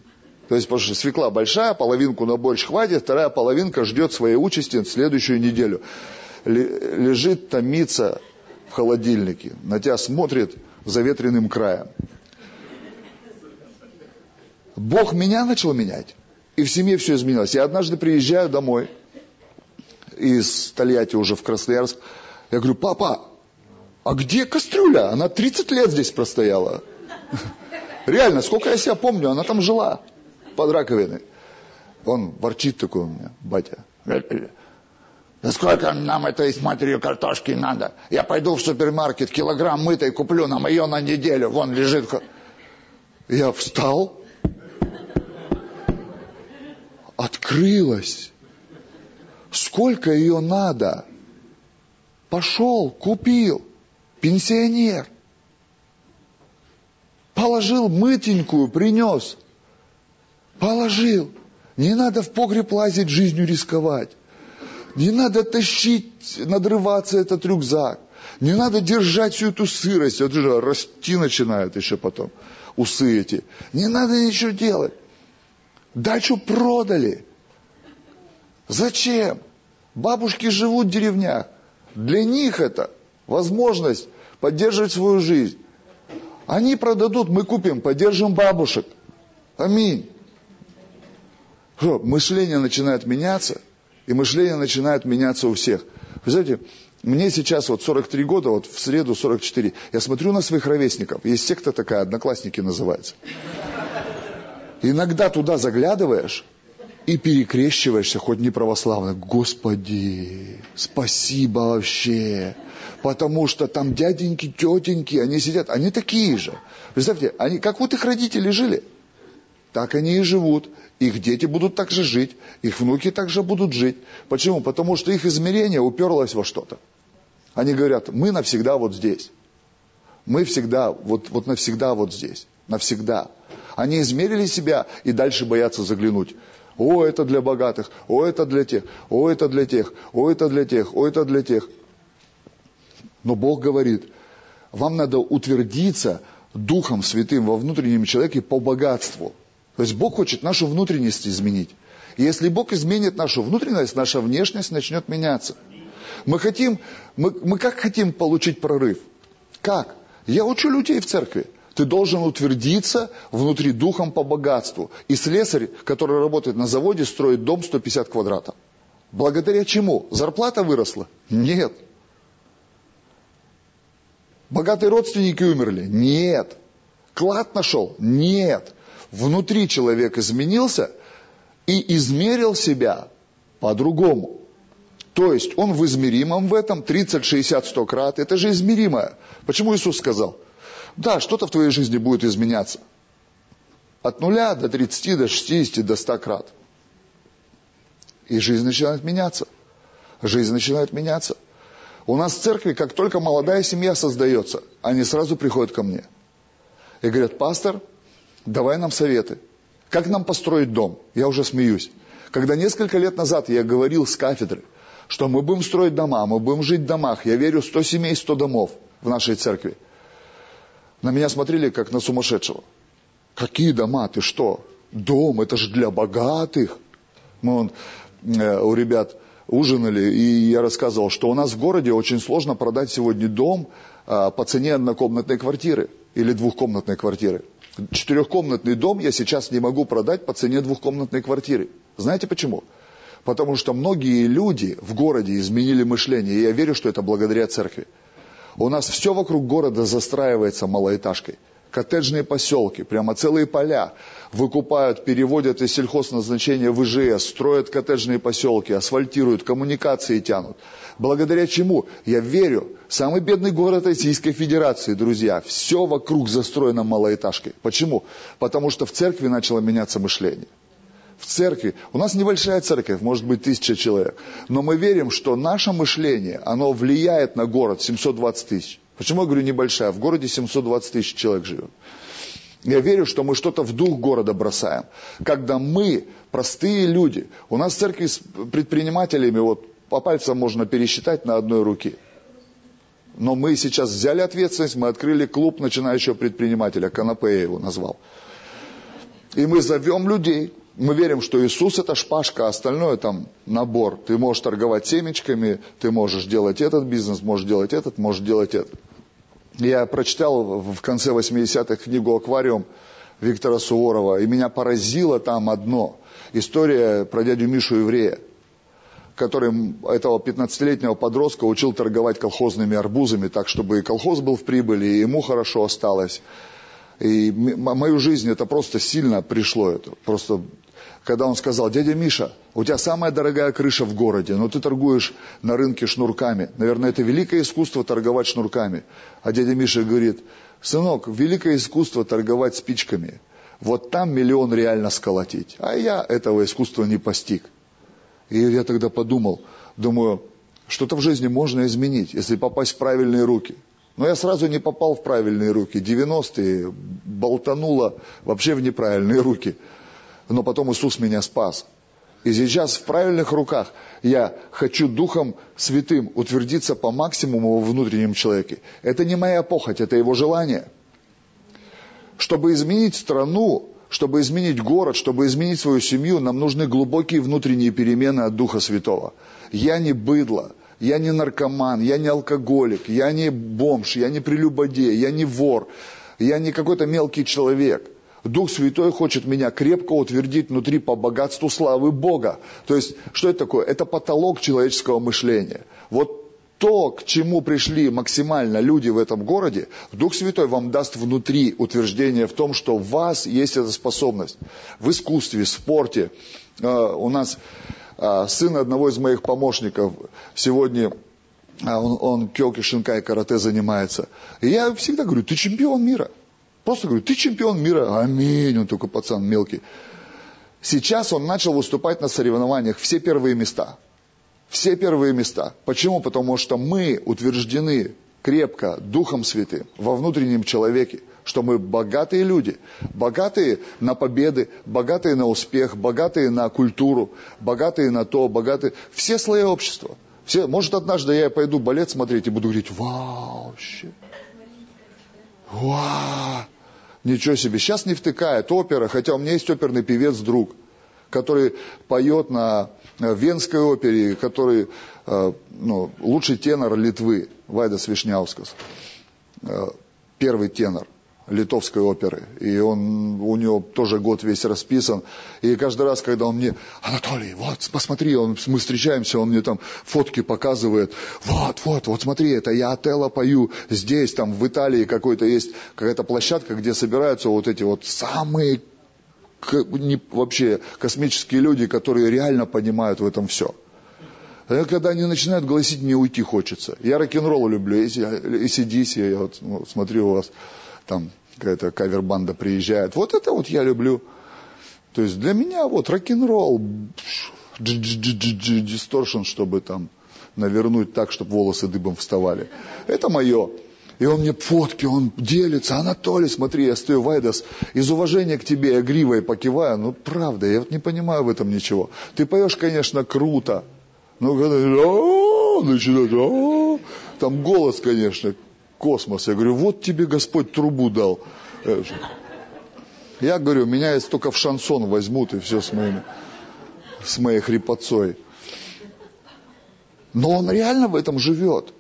То есть, потому что свекла большая, половинку на борщ хватит, вторая половинка ждет своей участи в следующую неделю. Лежит, томится в холодильнике, на тебя смотрит заветренным краем. Бог меня начал менять. И в семье все изменилось. Я однажды приезжаю домой из Тольятти уже в Красноярск. Я говорю, папа, а где кастрюля? Она 30 лет здесь простояла. Реально, сколько я себя помню, она там жила под раковиной. Он ворчит такой у меня, батя. Да сколько нам этой с матерью картошки надо? Я пойду в супермаркет, килограмм мытой куплю нам ее на неделю. Вон лежит. Я встал, открылась. Сколько ее надо? Пошел, купил. Пенсионер. Положил мытенькую, принес. Положил. Не надо в погреб лазить, жизнью рисковать. Не надо тащить, надрываться этот рюкзак. Не надо держать всю эту сырость. Это же расти начинает еще потом. Усы эти. Не надо ничего делать. Дачу продали. Зачем? Бабушки живут в деревнях. Для них это возможность поддерживать свою жизнь. Они продадут, мы купим, поддержим бабушек. Аминь. Мышление начинает меняться, и мышление начинает меняться у всех. Вы знаете, мне сейчас вот 43 года, вот в среду 44. Я смотрю на своих ровесников. Есть секта такая, одноклассники называется. Иногда туда заглядываешь и перекрещиваешься, хоть не православно. Господи, спасибо вообще. Потому что там дяденьки, тетеньки, они сидят, они такие же. Представьте, они, как вот их родители жили, так они и живут. Их дети будут так же жить, их внуки также будут жить. Почему? Потому что их измерение уперлось во что-то. Они говорят, мы навсегда вот здесь. Мы всегда, вот, вот навсегда вот здесь. Навсегда. Они измерили себя и дальше боятся заглянуть О, это для богатых, о, это для тех, о, это для тех, о, это для тех, о, это для тех. Но Бог говорит, вам надо утвердиться Духом Святым во внутреннем человеке по богатству. То есть Бог хочет нашу внутренность изменить. И если Бог изменит нашу внутренность, наша внешность начнет меняться. Мы хотим, мы, мы как хотим получить прорыв? Как? Я учу людей в церкви. Ты должен утвердиться внутри духом по богатству. И слесарь, который работает на заводе, строит дом 150 квадратов. Благодаря чему? Зарплата выросла? Нет. Богатые родственники умерли? Нет. Клад нашел? Нет. Внутри человек изменился и измерил себя по-другому. То есть он в измеримом в этом 30, 60, 100 крат. Это же измеримое. Почему Иисус сказал? Да, что-то в твоей жизни будет изменяться. От нуля до 30, до 60, до 100 крат. И жизнь начинает меняться. Жизнь начинает меняться. У нас в церкви, как только молодая семья создается, они сразу приходят ко мне. И говорят, пастор, давай нам советы. Как нам построить дом? Я уже смеюсь. Когда несколько лет назад я говорил с кафедры, что мы будем строить дома, мы будем жить в домах, я верю, 100 семей, 100 домов в нашей церкви. На меня смотрели, как на сумасшедшего. Какие дома? Ты что? Дом, это же для богатых. Мы вон, э, у ребят ужинали, и я рассказывал, что у нас в городе очень сложно продать сегодня дом э, по цене однокомнатной квартиры или двухкомнатной квартиры. Четырехкомнатный дом я сейчас не могу продать по цене двухкомнатной квартиры. Знаете почему? Потому что многие люди в городе изменили мышление, и я верю, что это благодаря церкви. У нас все вокруг города застраивается малоэтажкой. Коттеджные поселки, прямо целые поля выкупают, переводят из сельхозназначения в ИЖС, строят коттеджные поселки, асфальтируют, коммуникации тянут. Благодаря чему? Я верю, самый бедный город Российской Федерации, друзья, все вокруг застроено малоэтажкой. Почему? Потому что в церкви начало меняться мышление в церкви. У нас небольшая церковь, может быть тысяча человек. Но мы верим, что наше мышление, оно влияет на город 720 тысяч. Почему я говорю небольшая? В городе 720 тысяч человек живет. Я верю, что мы что-то в дух города бросаем. Когда мы, простые люди, у нас в церкви с предпринимателями, вот по пальцам можно пересчитать на одной руке. Но мы сейчас взяли ответственность, мы открыли клуб начинающего предпринимателя, Канапе я его назвал. И мы зовем людей, мы верим, что Иисус это шпажка, а остальное там набор. Ты можешь торговать семечками, ты можешь делать этот бизнес, можешь делать этот, можешь делать этот. Я прочитал в конце 80-х книгу «Аквариум» Виктора Суворова, и меня поразило там одно. История про дядю Мишу Еврея, который этого 15-летнего подростка учил торговать колхозными арбузами, так, чтобы и колхоз был в прибыли, и ему хорошо осталось. И мою жизнь это просто сильно пришло. Это просто когда он сказал, дядя Миша, у тебя самая дорогая крыша в городе, но ты торгуешь на рынке шнурками. Наверное, это великое искусство торговать шнурками. А дядя Миша говорит, сынок, великое искусство торговать спичками. Вот там миллион реально сколотить. А я этого искусства не постиг. И я тогда подумал, думаю, что-то в жизни можно изменить, если попасть в правильные руки. Но я сразу не попал в правильные руки. 90-е болтануло вообще в неправильные руки но потом Иисус меня спас. И сейчас в правильных руках я хочу Духом Святым утвердиться по максимуму во внутреннем человеке. Это не моя похоть, это его желание. Чтобы изменить страну, чтобы изменить город, чтобы изменить свою семью, нам нужны глубокие внутренние перемены от Духа Святого. Я не быдло, я не наркоман, я не алкоголик, я не бомж, я не прелюбодей, я не вор, я не какой-то мелкий человек. Дух Святой хочет меня крепко утвердить внутри по богатству славы Бога. То есть, что это такое? Это потолок человеческого мышления. Вот то, к чему пришли максимально люди в этом городе, Дух Святой вам даст внутри утверждение в том, что в вас есть эта способность. В искусстве, в спорте. А, у нас сын одного из моих помощников сегодня а, он, он кёки, шинкай, карате занимается. И я всегда говорю, ты чемпион мира. Просто говорю, ты чемпион мира. Аминь, он только пацан мелкий. Сейчас он начал выступать на соревнованиях все первые места. Все первые места. Почему? Потому что мы утверждены крепко Духом Святым во внутреннем человеке. Что мы богатые люди, богатые на победы, богатые на успех, богатые на культуру, богатые на то, богатые... Все слои общества. Все, может, однажды я пойду балет смотреть и буду говорить, вау, вообще, вау, ничего себе. Сейчас не втыкает опера, хотя у меня есть оперный певец друг, который поет на Венской опере, который э, ну, лучший тенор Литвы, Вайдас Вишняускас, э, первый тенор литовской оперы. И он, у него тоже год весь расписан. И каждый раз, когда он мне, Анатолий, вот, посмотри, он, мы встречаемся, он мне там фотки показывает. Вот, вот, вот смотри, это я Отелло пою здесь, там в Италии какой-то есть какая-то площадка, где собираются вот эти вот самые не, вообще космические люди, которые реально понимают в этом все. А когда они начинают гласить, мне уйти хочется. Я рок-н-ролл люблю, если сидись, я вот ну, смотрю у вас там какая-то кавер-банда приезжает. Вот это вот я люблю. То есть для меня вот рок-н-ролл, дисторшн, чтобы там навернуть так, чтобы волосы дыбом вставали. Это мое. И он мне фотки, он делится. Анатолий, смотри, я стою, Вайдас, из уважения к тебе я гривой покиваю. Ну, правда, я вот не понимаю в этом ничего. Ты поешь, конечно, круто. Но когда начинает, там голос, конечно, космос. Я говорю, вот тебе Господь трубу дал. Я говорю, меня если только в шансон возьмут, и все с, моим, с моей хрипотцой. Но он реально в этом живет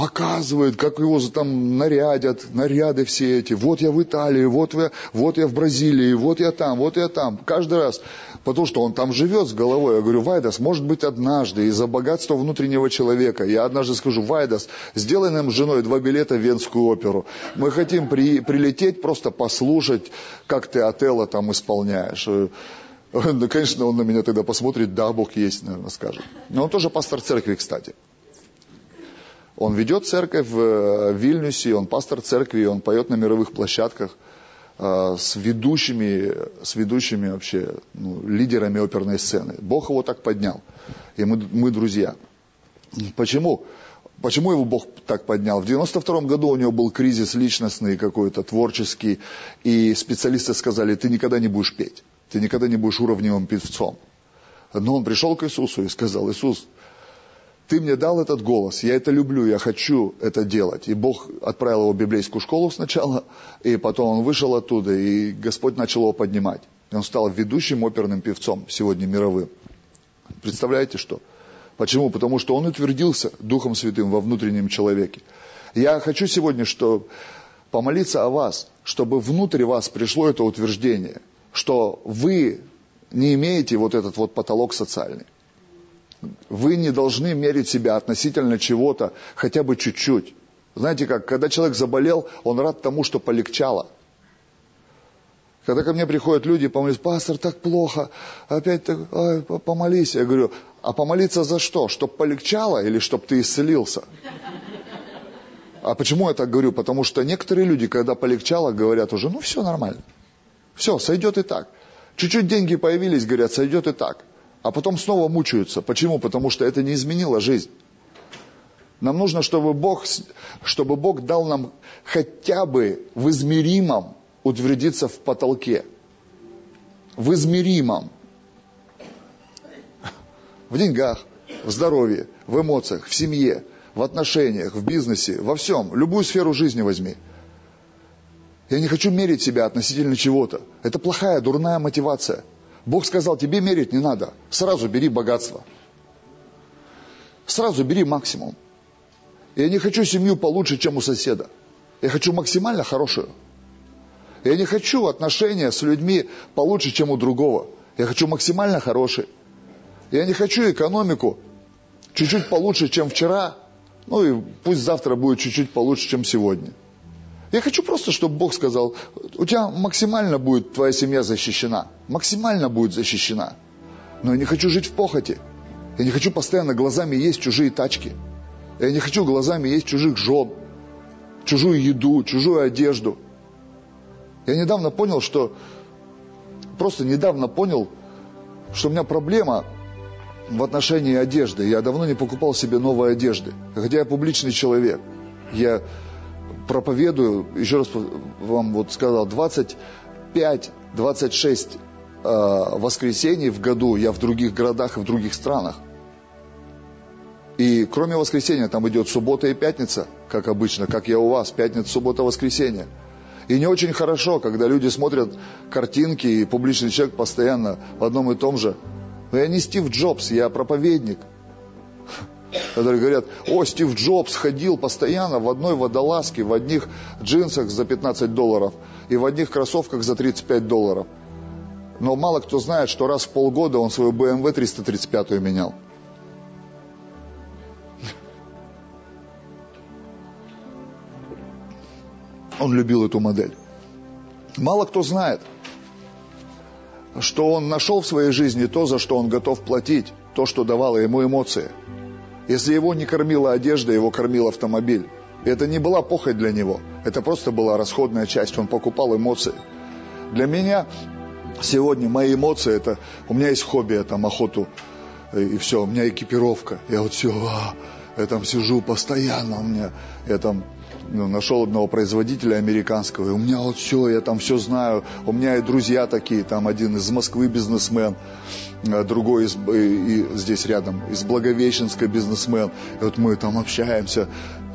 показывает, как его там нарядят, наряды все эти. Вот я в Италии, вот я, вот я в Бразилии, вот я там, вот я там. Каждый раз. Потому что он там живет с головой. Я говорю, Вайдас, может быть однажды из-за богатства внутреннего человека. Я однажды скажу, Вайдас, сделай нам с женой два билета в Венскую оперу. Мы хотим при, прилететь, просто послушать, как ты Отелло там исполняешь. Ну, конечно, он на меня тогда посмотрит, да, Бог есть, наверное, скажет. Но он тоже пастор церкви, кстати. Он ведет церковь в э, Вильнюсе, он пастор церкви, он поет на мировых площадках э, с ведущими, с ведущими вообще ну, лидерами оперной сцены. Бог его так поднял. И мы, мы друзья. Почему? Почему его Бог так поднял? В 92 году у него был кризис личностный какой-то, творческий, и специалисты сказали, ты никогда не будешь петь, ты никогда не будешь уровневым певцом. Но он пришел к Иисусу и сказал, Иисус, ты мне дал этот голос, я это люблю, я хочу это делать. И Бог отправил его в библейскую школу сначала, и потом он вышел оттуда, и Господь начал его поднимать. И он стал ведущим оперным певцом сегодня мировым. Представляете что? Почему? Потому что он утвердился Духом Святым во внутреннем человеке. Я хочу сегодня что, помолиться о вас, чтобы внутрь вас пришло это утверждение, что вы не имеете вот этот вот потолок социальный. Вы не должны мерить себя относительно чего-то, хотя бы чуть-чуть. Знаете как, когда человек заболел, он рад тому, что полегчало. Когда ко мне приходят люди, помолись, пастор, так плохо, опять так, ой, помолись. Я говорю, а помолиться за что? Чтоб полегчало или чтоб ты исцелился? А почему я так говорю? Потому что некоторые люди, когда полегчало, говорят уже, ну все нормально. Все, сойдет и так. Чуть-чуть деньги появились, говорят, сойдет и так а потом снова мучаются. Почему? Потому что это не изменило жизнь. Нам нужно, чтобы Бог, чтобы Бог дал нам хотя бы в измеримом утвердиться в потолке. В измеримом. В деньгах, в здоровье, в эмоциях, в семье, в отношениях, в бизнесе, во всем. Любую сферу жизни возьми. Я не хочу мерить себя относительно чего-то. Это плохая, дурная мотивация. Бог сказал, тебе мерить не надо. Сразу бери богатство. Сразу бери максимум. Я не хочу семью получше, чем у соседа. Я хочу максимально хорошую. Я не хочу отношения с людьми получше, чем у другого. Я хочу максимально хороший. Я не хочу экономику чуть-чуть получше, чем вчера. Ну и пусть завтра будет чуть-чуть получше, чем сегодня. Я хочу просто, чтобы Бог сказал, у тебя максимально будет твоя семья защищена. Максимально будет защищена. Но я не хочу жить в похоти. Я не хочу постоянно глазами есть чужие тачки. Я не хочу глазами есть чужих жен, чужую еду, чужую одежду. Я недавно понял, что... Просто недавно понял, что у меня проблема в отношении одежды. Я давно не покупал себе новой одежды. Хотя я публичный человек. Я проповедую, еще раз вам вот сказал, 25, 26 э, воскресений в году я в других городах и в других странах. И кроме воскресенья там идет суббота и пятница, как обычно, как я у вас, пятница, суббота, воскресенье. И не очень хорошо, когда люди смотрят картинки, и публичный человек постоянно в одном и том же. Но я не Стив Джобс, я проповедник. Которые говорят, о, Стив Джобс ходил постоянно в одной водолазке, в одних джинсах за 15 долларов и в одних кроссовках за 35 долларов. Но мало кто знает, что раз в полгода он свою BMW 335 менял. Он любил эту модель. Мало кто знает, что он нашел в своей жизни то, за что он готов платить, то, что давало ему эмоции. Если его не кормила одежда, его кормил автомобиль. Это не была похоть для него, это просто была расходная часть, он покупал эмоции. Для меня сегодня мои эмоции, это у меня есть хобби, я там охоту, и все, у меня экипировка, я вот все, а, я там сижу постоянно, у меня, я там ну, нашел одного производителя американского, и у меня вот все, я там все знаю, у меня и друзья такие, там один из Москвы бизнесмен, другой из, и, и здесь рядом из Благовещенска бизнесмен, и вот мы там общаемся,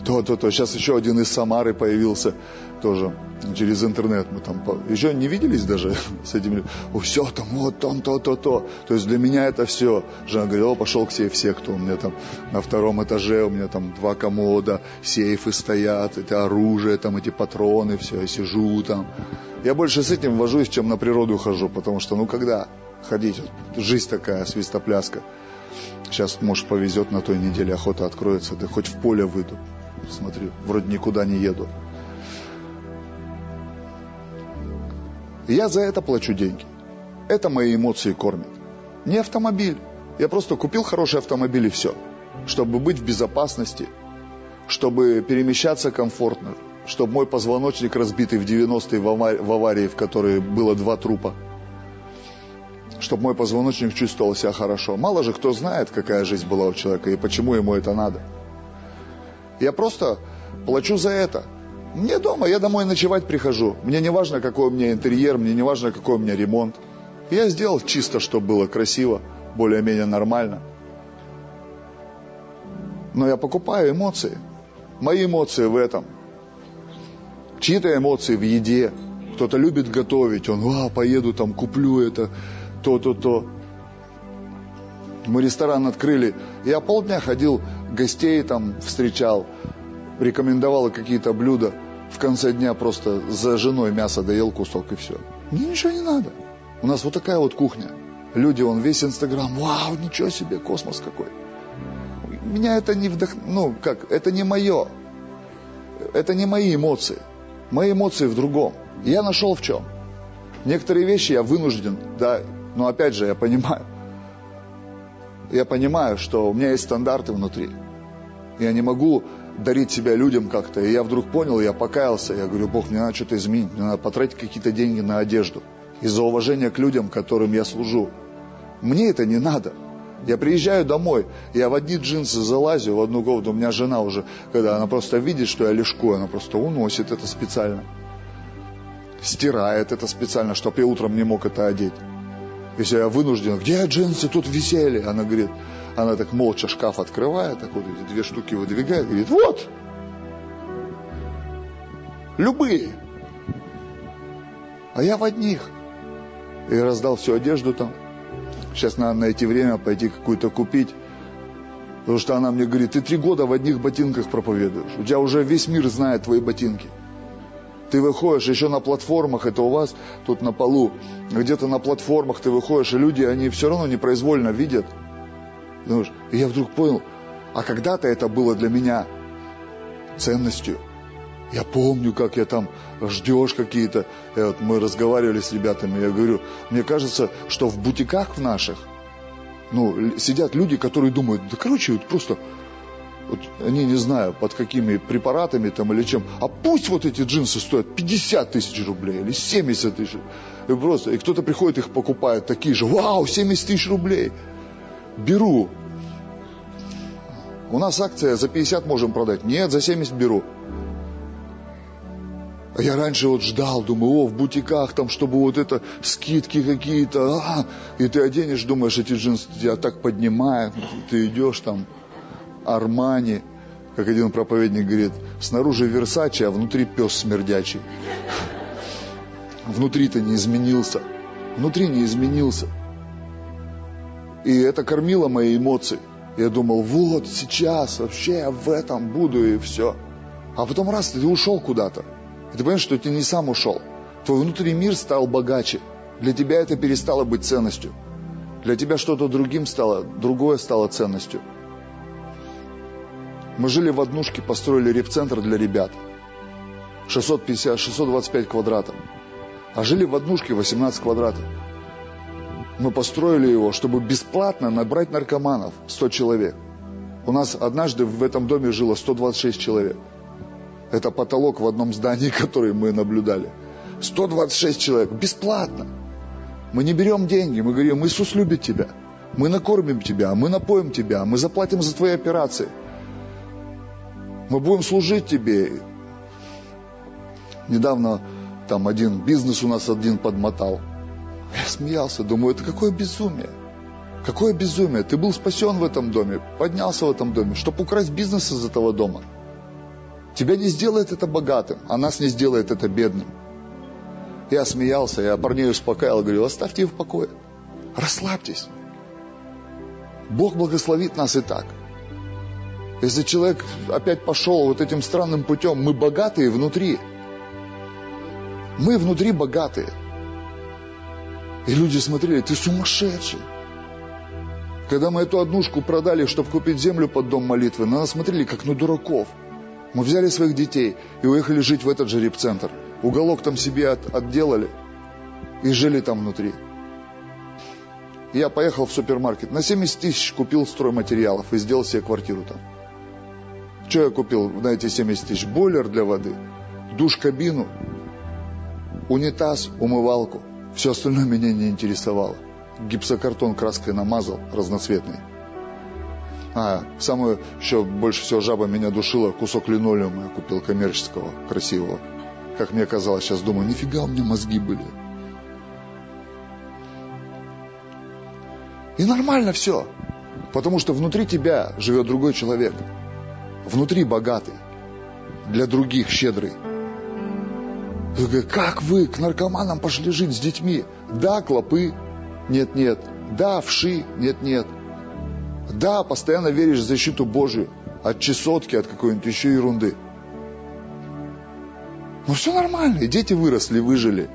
то-то-то, сейчас еще один из Самары появился, тоже через интернет мы там еще не виделись даже с этими. О, все там, вот там, то, то, есть для меня это все. Жена говорит, о, пошел к себе в секту. У меня там на втором этаже, у меня там два комода, сейфы стоят, это оружие, там эти патроны, все, я сижу там. Я больше с этим вожусь, чем на природу хожу, потому что, ну, когда ходить? Жизнь такая, свистопляска. Сейчас, может, повезет на той неделе, охота откроется, да хоть в поле выйду. Смотри, вроде никуда не еду. Я за это плачу деньги. Это мои эмоции кормят. Не автомобиль. Я просто купил хороший автомобиль и все. Чтобы быть в безопасности, чтобы перемещаться комфортно, чтобы мой позвоночник разбитый в 90-е в аварии, в которой было два трупа, чтобы мой позвоночник чувствовал себя хорошо. Мало же кто знает, какая жизнь была у человека и почему ему это надо. Я просто плачу за это – мне дома, я домой ночевать прихожу. Мне не важно, какой у меня интерьер, мне не важно, какой у меня ремонт. Я сделал чисто, чтобы было красиво, более-менее нормально. Но я покупаю эмоции. Мои эмоции в этом. Чьи-то эмоции в еде. Кто-то любит готовить. Он, а, поеду там, куплю это, то-то-то. Мы ресторан открыли. Я полдня ходил, гостей там встречал, рекомендовал какие-то блюда в конце дня просто за женой мясо доел кусок и все. Мне ничего не надо. У нас вот такая вот кухня. Люди, он весь Инстаграм, вау, ничего себе, космос какой. Меня это не вдох... Ну, как, это не мое. Это не мои эмоции. Мои эмоции в другом. Я нашел в чем. Некоторые вещи я вынужден, да, но опять же, я понимаю. Я понимаю, что у меня есть стандарты внутри. Я не могу дарить себя людям как-то. И я вдруг понял, я покаялся, я говорю, Бог, мне надо что-то изменить, мне надо потратить какие-то деньги на одежду. Из-за уважения к людям, которым я служу. Мне это не надо. Я приезжаю домой, я в одни джинсы залазю, в одну комнату, у меня жена уже, когда она просто видит, что я лишкую, она просто уносит это специально. Стирает это специально, чтобы я утром не мог это одеть. Если я вынужден, где джинсы тут висели? Она говорит, она так молча шкаф открывает, так вот эти две штуки выдвигает, говорит, вот, любые. А я в одних. И раздал всю одежду там. Сейчас надо найти время, пойти какую-то купить. Потому что она мне говорит, ты три года в одних ботинках проповедуешь. У тебя уже весь мир знает твои ботинки. Ты выходишь еще на платформах, это у вас тут на полу, где-то на платформах ты выходишь, и люди, они все равно непроизвольно видят, Думаешь, и я вдруг понял, а когда-то это было для меня ценностью. Я помню, как я там ждешь какие-то. Вот мы разговаривали с ребятами, я говорю, мне кажется, что в бутиках в наших, ну, сидят люди, которые думают, да короче, вот просто, вот, они не знаю, под какими препаратами там или чем, а пусть вот эти джинсы стоят 50 тысяч рублей или 70 тысяч. И просто, и кто-то приходит, их покупает, такие же, вау, 70 тысяч рублей беру. У нас акция за 50 можем продать. Нет, за 70 беру. А я раньше вот ждал, думаю, о, в бутиках там, чтобы вот это, скидки какие-то, а, и ты оденешь, думаешь, эти джинсы тебя так поднимают, ты идешь там, Армани, как один проповедник говорит, снаружи Версачи, а внутри пес смердячий. Внутри ты не изменился. Внутри не изменился. И это кормило мои эмоции. Я думал, вот сейчас вообще я в этом буду и все. А потом раз, ты ушел куда-то. И ты понимаешь, что ты не сам ушел. Твой внутренний мир стал богаче. Для тебя это перестало быть ценностью. Для тебя что-то другим стало, другое стало ценностью. Мы жили в однушке, построили репцентр для ребят. 650, 625 квадратов. А жили в однушке 18 квадратов. Мы построили его, чтобы бесплатно набрать наркоманов 100 человек. У нас однажды в этом доме жило 126 человек. Это потолок в одном здании, который мы наблюдали. 126 человек. Бесплатно. Мы не берем деньги. Мы говорим, Иисус любит тебя. Мы накормим тебя, мы напоим тебя, мы заплатим за твои операции – мы будем служить тебе. Недавно там один бизнес у нас один подмотал. Я смеялся, думаю, это какое безумие. Какое безумие. Ты был спасен в этом доме, поднялся в этом доме, чтобы украсть бизнес из этого дома. Тебя не сделает это богатым, а нас не сделает это бедным. Я смеялся, я парней успокаивал, говорю, оставьте их в покое. Расслабьтесь. Бог благословит нас и так. Если человек опять пошел вот этим странным путем, мы богатые внутри. Мы внутри богатые. И люди смотрели, ты сумасшедший. Когда мы эту однушку продали, чтобы купить землю под дом молитвы, на нас смотрели, как на дураков. Мы взяли своих детей и уехали жить в этот же репцентр. Уголок там себе от, отделали и жили там внутри. я поехал в супермаркет. На 70 тысяч купил стройматериалов и сделал себе квартиру там. Что я купил на эти 70 тысяч? Бойлер для воды, душ-кабину, унитаз, умывалку. Все остальное меня не интересовало. Гипсокартон краской намазал, разноцветный. А, самое еще больше всего жаба меня душила, кусок линолеума я купил коммерческого, красивого. Как мне казалось, сейчас думаю, нифига у меня мозги были. И нормально все. Потому что внутри тебя живет другой человек внутри богатый, для других щедрый. Как вы к наркоманам пошли жить с детьми? Да, клопы, нет-нет. Да, вши, нет-нет. Да, постоянно веришь в защиту Божию от чесотки, от какой-нибудь еще ерунды. Ну все нормально, и дети выросли, выжили.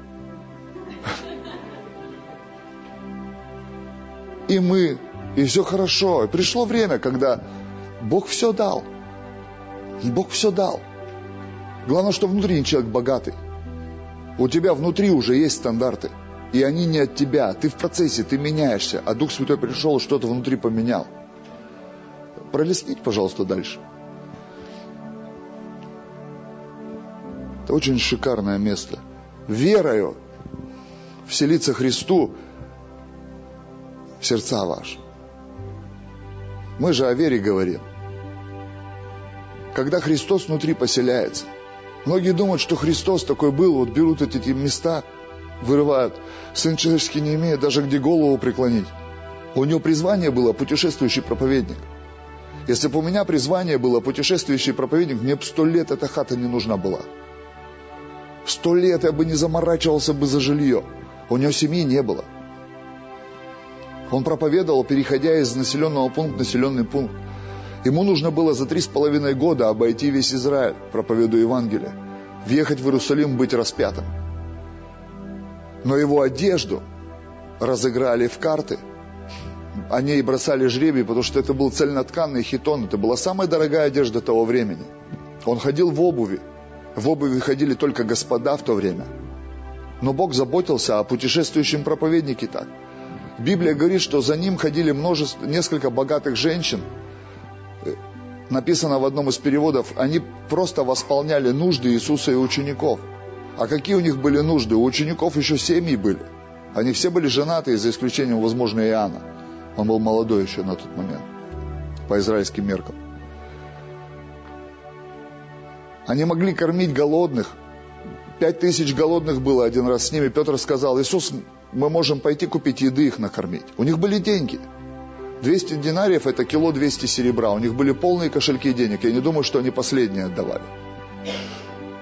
И мы, и все хорошо. И пришло время, когда Бог все дал. Бог все дал. Главное, что внутренний человек богатый. У тебя внутри уже есть стандарты. И они не от тебя. Ты в процессе, ты меняешься. А Дух Святой пришел и что-то внутри поменял. Пролистните, пожалуйста, дальше. Это очень шикарное место. Верою вселиться Христу в сердца ваши. Мы же о вере говорим когда Христос внутри поселяется. Многие думают, что Христос такой был, вот берут эти, эти места, вырывают. Сын человеческий не имеет даже где голову преклонить. У него призвание было путешествующий проповедник. Если бы у меня призвание было путешествующий проповедник, мне бы сто лет эта хата не нужна была. Сто лет я бы не заморачивался бы за жилье. У него семьи не было. Он проповедовал, переходя из населенного пункта в населенный пункт. Ему нужно было за три с половиной года обойти весь Израиль, проповедуя Евангелие, въехать в Иерусалим, быть распятым. Но его одежду разыграли в карты. Они и бросали жребий, потому что это был цельнотканный хитон. Это была самая дорогая одежда того времени. Он ходил в обуви. В обуви ходили только господа в то время. Но Бог заботился о путешествующем проповеднике так. Библия говорит, что за ним ходили множество, несколько богатых женщин, написано в одном из переводов, они просто восполняли нужды Иисуса и учеников. А какие у них были нужды? У учеников еще семьи были. Они все были женаты, за исключением, возможно, Иоанна. Он был молодой еще на тот момент, по израильским меркам. Они могли кормить голодных, Пять тысяч голодных было один раз с ними. Петр сказал, Иисус, мы можем пойти купить еды их накормить. У них были деньги. 200 динариев – это кило 200 серебра. У них были полные кошельки денег. Я не думаю, что они последние отдавали.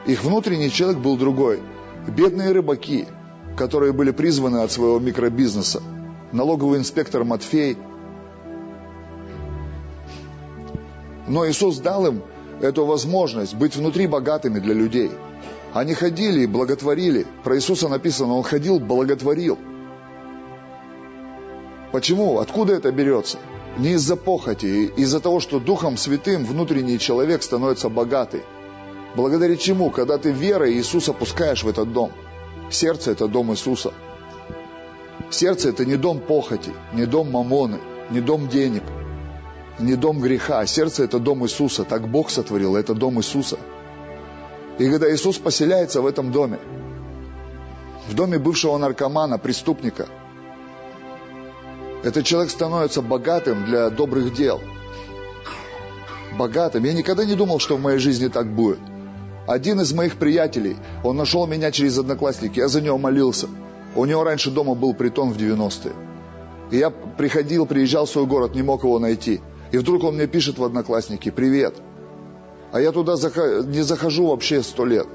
Их внутренний человек был другой. Бедные рыбаки, которые были призваны от своего микробизнеса. Налоговый инспектор Матфей. Но Иисус дал им эту возможность быть внутри богатыми для людей. Они ходили и благотворили. Про Иисуса написано, Он ходил, благотворил. Почему? Откуда это берется? Не из-за похоти, из-за того, что Духом Святым внутренний человек становится богатый. Благодаря чему? Когда ты верой Иисуса пускаешь в этот дом. Сердце – это дом Иисуса. Сердце – это не дом похоти, не дом мамоны, не дом денег, не дом греха. Сердце – это дом Иисуса. Так Бог сотворил, это дом Иисуса. И когда Иисус поселяется в этом доме, в доме бывшего наркомана, преступника – этот человек становится богатым для добрых дел. Богатым. Я никогда не думал, что в моей жизни так будет. Один из моих приятелей, он нашел меня через одноклассники, я за него молился. У него раньше дома был притон в 90-е. И я приходил, приезжал в свой город, не мог его найти. И вдруг он мне пишет в одноклассники, привет. А я туда не захожу вообще сто лет.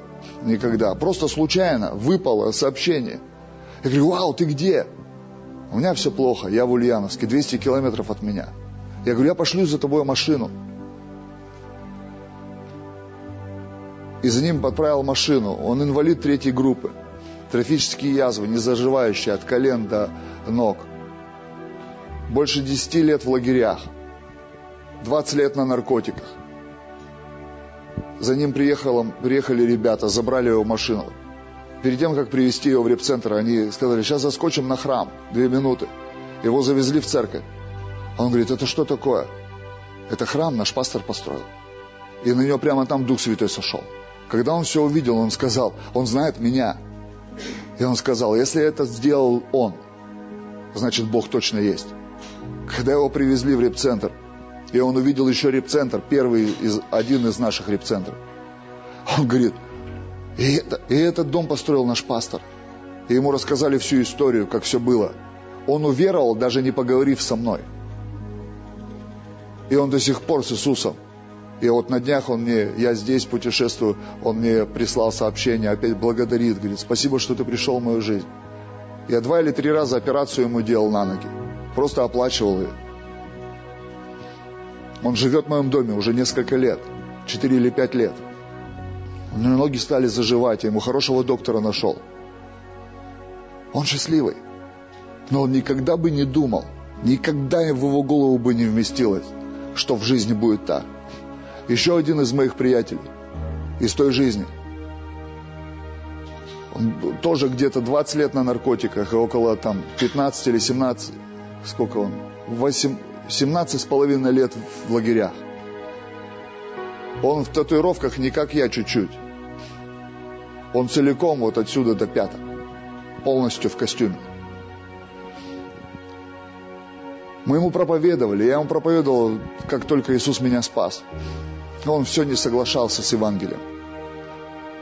Никогда. Просто случайно выпало сообщение. Я говорю, вау, ты где? У меня все плохо, я в Ульяновске, 200 километров от меня. Я говорю, я пошлю за тобой машину. И за ним подправил машину. Он инвалид третьей группы. Трофические язвы, не заживающие от колен до ног. Больше 10 лет в лагерях. 20 лет на наркотиках. За ним приехало, приехали ребята, забрали его машину. Перед тем, как привести его в репцентр, они сказали, сейчас заскочим на храм, две минуты. Его завезли в церковь. Он говорит, это что такое? Это храм наш пастор построил. И на него прямо там Дух Святой сошел. Когда он все увидел, он сказал, он знает меня. И он сказал, если это сделал он, значит Бог точно есть. Когда его привезли в репцентр, и он увидел еще репцентр, первый из, один из наших репцентров, он говорит, и, это, и этот дом построил наш пастор. И ему рассказали всю историю, как все было. Он уверовал, даже не поговорив со мной. И он до сих пор с Иисусом. И вот на днях он мне, я здесь путешествую, он мне прислал сообщение, опять благодарит, говорит, спасибо, что ты пришел в мою жизнь. Я два или три раза операцию ему делал на ноги. Просто оплачивал ее. Он живет в моем доме уже несколько лет. Четыре или пять лет. У него ноги стали заживать, я ему хорошего доктора нашел. Он счастливый. Но он никогда бы не думал, никогда в его голову бы не вместилось, что в жизни будет так. Еще один из моих приятелей из той жизни. Он тоже где-то 20 лет на наркотиках, и около там 15 или 17, сколько он, 8, 17 с половиной лет в лагерях. Он в татуировках не как я чуть-чуть. Он целиком вот отсюда до пяток. Полностью в костюме. Мы ему проповедовали. Я ему проповедовал, как только Иисус меня спас. Он все не соглашался с Евангелием.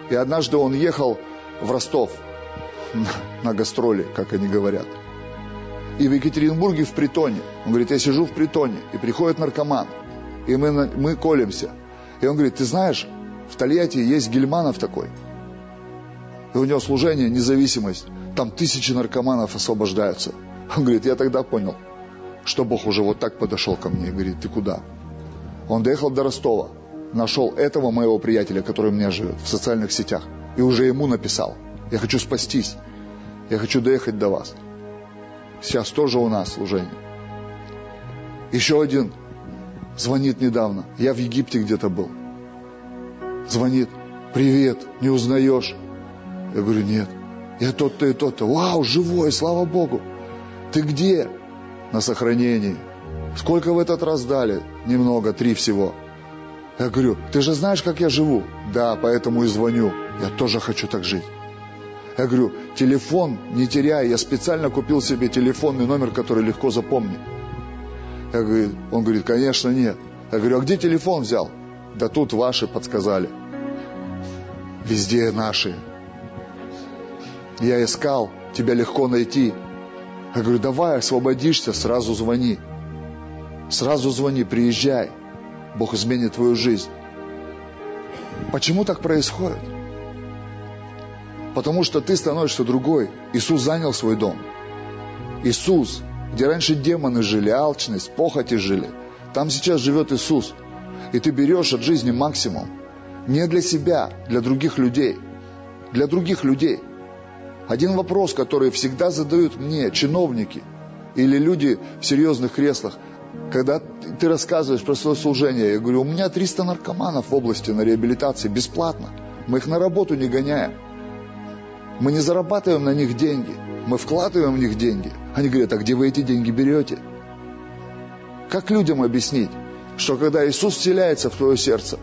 И однажды он ехал в Ростов на гастроли, как они говорят. И в Екатеринбурге в притоне. Он говорит, я сижу в притоне, и приходит наркоман, и мы, мы колемся. И он говорит, ты знаешь, в Тольятти есть Гельманов такой – и у него служение, независимость. Там тысячи наркоманов освобождаются. Он говорит, я тогда понял, что Бог уже вот так подошел ко мне и говорит, ты куда? Он доехал до Ростова, нашел этого моего приятеля, который у меня живет в социальных сетях, и уже ему написал, я хочу спастись, я хочу доехать до вас. Сейчас тоже у нас служение. Еще один звонит недавно, я в Египте где-то был. Звонит, привет, не узнаешь? Я говорю, нет. Я тот-то и тот-то. Вау, живой, слава Богу. Ты где? На сохранении. Сколько в этот раз дали? Немного, три всего. Я говорю, ты же знаешь, как я живу? Да, поэтому и звоню. Я тоже хочу так жить. Я говорю, телефон не теряй. Я специально купил себе телефонный номер, который легко запомнить. Я говорю, он говорит, конечно, нет. Я говорю, а где телефон взял? Да тут ваши подсказали. Везде наши. Я искал, тебя легко найти. Я говорю, давай, освободишься, сразу звони. Сразу звони, приезжай. Бог изменит твою жизнь. Почему так происходит? Потому что ты становишься другой. Иисус занял свой дом. Иисус, где раньше демоны жили, алчность, похоти жили, там сейчас живет Иисус. И ты берешь от жизни максимум. Не для себя, для других людей. Для других людей. Один вопрос, который всегда задают мне чиновники или люди в серьезных креслах, когда ты рассказываешь про свое служение, я говорю, у меня 300 наркоманов в области на реабилитации бесплатно. Мы их на работу не гоняем. Мы не зарабатываем на них деньги. Мы вкладываем в них деньги. Они говорят, а где вы эти деньги берете? Как людям объяснить, что когда Иисус вселяется в твое сердце,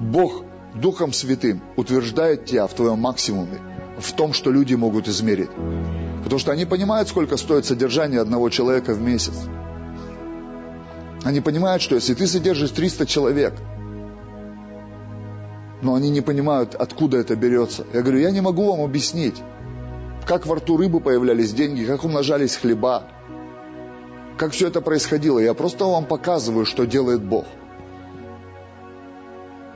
Бог Духом Святым утверждает тебя в твоем максимуме, в том, что люди могут измерить. Потому что они понимают, сколько стоит содержание одного человека в месяц. Они понимают, что если ты содержишь 300 человек, но они не понимают, откуда это берется. Я говорю, я не могу вам объяснить, как во рту рыбы появлялись деньги, как умножались хлеба, как все это происходило. Я просто вам показываю, что делает Бог.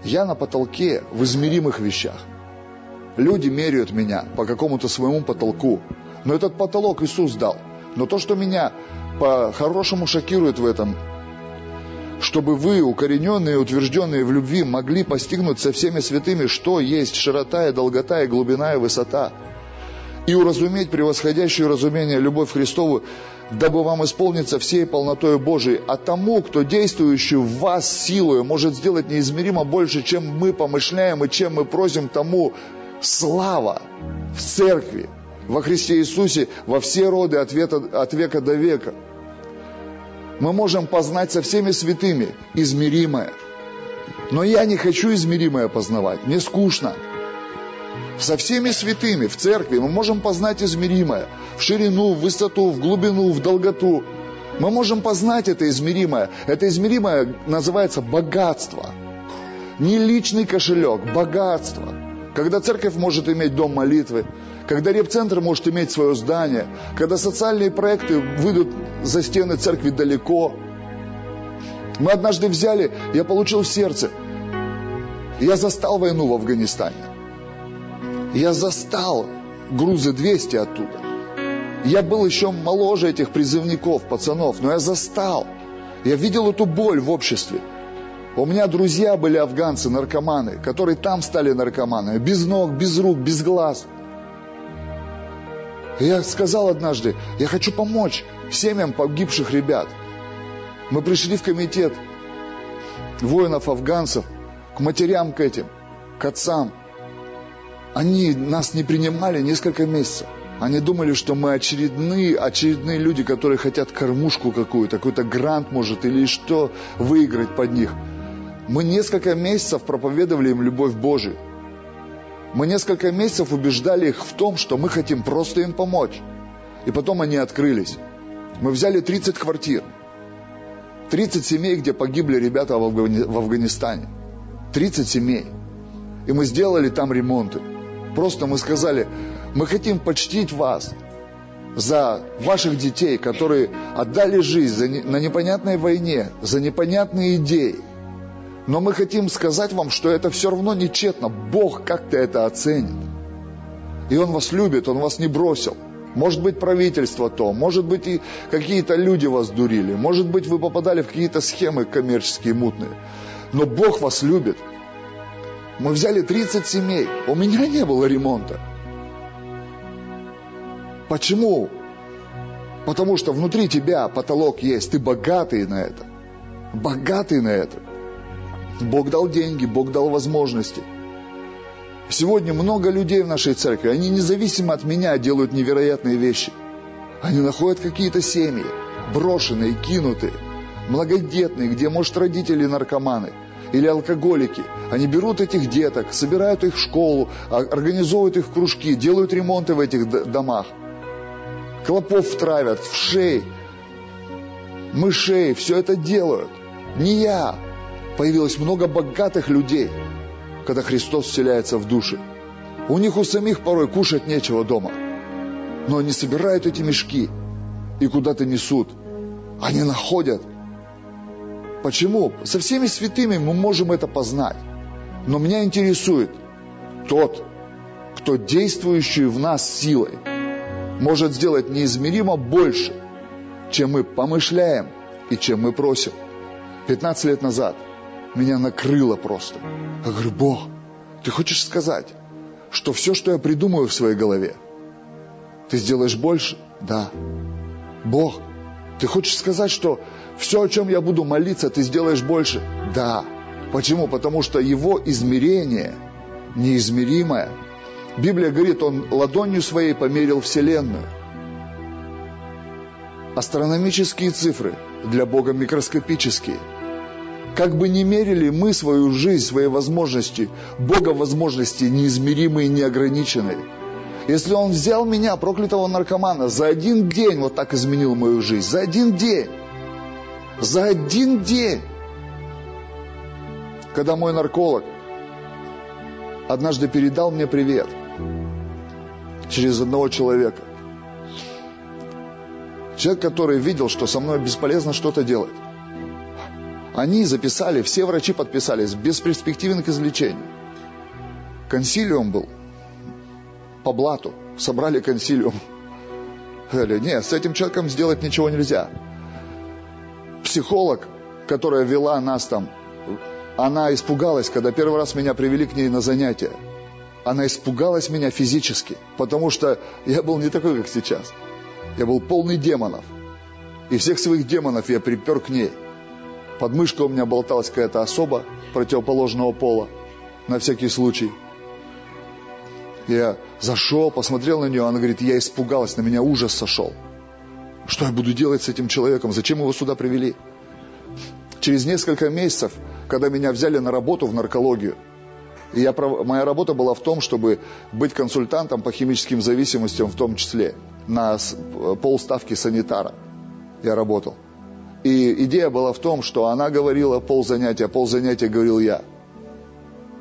Я на потолке в измеримых вещах. Люди меряют меня по какому-то своему потолку. Но этот потолок Иисус дал. Но то, что меня по-хорошему шокирует в этом, чтобы вы, укорененные и утвержденные в любви, могли постигнуть со всеми святыми, что есть широта и долгота и глубина и высота, и уразуметь превосходящее разумение любовь Христову, дабы вам исполниться всей полнотой Божией, а тому, кто действующий в вас силою, может сделать неизмеримо больше, чем мы помышляем и чем мы просим тому, слава в церкви, во Христе Иисусе, во все роды от века, от века до века – мы можем познать со всеми святыми измеримое. Но я не хочу измеримое познавать, мне скучно. Со всеми святыми в церкви мы можем познать измеримое. В ширину, в высоту, в глубину, в долготу. Мы можем познать это измеримое. Это измеримое называется богатство. Не личный кошелек, богатство. Когда церковь может иметь дом молитвы, когда репцентр может иметь свое здание, когда социальные проекты выйдут за стены церкви далеко. Мы однажды взяли, я получил в сердце, я застал войну в Афганистане. Я застал грузы 200 оттуда. Я был еще моложе этих призывников, пацанов, но я застал. Я видел эту боль в обществе. У меня друзья были афганцы, наркоманы, которые там стали наркоманами. Без ног, без рук, без глаз – я сказал однажды, я хочу помочь семьям погибших ребят. Мы пришли в комитет воинов-афганцев, к матерям к этим, к отцам. Они нас не принимали несколько месяцев. Они думали, что мы очередные, очередные люди, которые хотят кормушку какую-то, какой-то грант, может, или что, выиграть под них. Мы несколько месяцев проповедовали им любовь Божию. Мы несколько месяцев убеждали их в том, что мы хотим просто им помочь. И потом они открылись. Мы взяли 30 квартир. 30 семей, где погибли ребята в Афганистане. 30 семей. И мы сделали там ремонты. Просто мы сказали, мы хотим почтить вас за ваших детей, которые отдали жизнь за на непонятной войне, за непонятные идеи. Но мы хотим сказать вам, что это все равно нечетно. Бог как-то это оценит. И Он вас любит, Он вас не бросил. Может быть, правительство то, может быть, и какие-то люди вас дурили, может быть, вы попадали в какие-то схемы коммерческие, мутные. Но Бог вас любит. Мы взяли 30 семей, у меня не было ремонта. Почему? Потому что внутри тебя потолок есть, ты богатый на это. Богатый на это. Бог дал деньги, Бог дал возможности. Сегодня много людей в нашей церкви, они независимо от меня делают невероятные вещи. Они находят какие-то семьи, брошенные, кинутые, многодетные, где, может, родители наркоманы или алкоголики. Они берут этих деток, собирают их в школу, а, организовывают их в кружки, делают ремонты в этих домах. Клопов травят, в шеи, мышей, все это делают. Не я, появилось много богатых людей, когда Христос вселяется в души. У них у самих порой кушать нечего дома. Но они собирают эти мешки и куда-то несут. Они находят. Почему? Со всеми святыми мы можем это познать. Но меня интересует тот, кто действующий в нас силой, может сделать неизмеримо больше, чем мы помышляем и чем мы просим. 15 лет назад меня накрыло просто. Я говорю, Бог, ты хочешь сказать, что все, что я придумаю в своей голове, ты сделаешь больше? Да. Бог, ты хочешь сказать, что все, о чем я буду молиться, ты сделаешь больше? Да. Почему? Потому что его измерение неизмеримое. Библия говорит, он ладонью своей померил Вселенную. Астрономические цифры для Бога микроскопические. Как бы ни мерили мы свою жизнь, свои возможности, Бога возможности неизмеримые и неограниченные. Если Он взял меня, проклятого наркомана, за один день вот так изменил мою жизнь, за один день, за один день, когда мой нарколог однажды передал мне привет через одного человека. Человек, который видел, что со мной бесполезно что-то делать. Они записали, все врачи подписались, без перспективы к излечению. Консилиум был по блату. Собрали консилиум. Говорили, нет, с этим человеком сделать ничего нельзя. Психолог, которая вела нас там, она испугалась, когда первый раз меня привели к ней на занятия. Она испугалась меня физически, потому что я был не такой, как сейчас. Я был полный демонов. И всех своих демонов я припер к ней. Под мышкой у меня болталась какая-то особа противоположного пола, на всякий случай. Я зашел, посмотрел на нее, она говорит, я испугалась, на меня ужас сошел. Что я буду делать с этим человеком? Зачем его сюда привели? Через несколько месяцев, когда меня взяли на работу в наркологию, и я, моя работа была в том, чтобы быть консультантом по химическим зависимостям в том числе на полставки санитара я работал. И идея была в том, что она говорила пол занятия, пол занятия говорил я.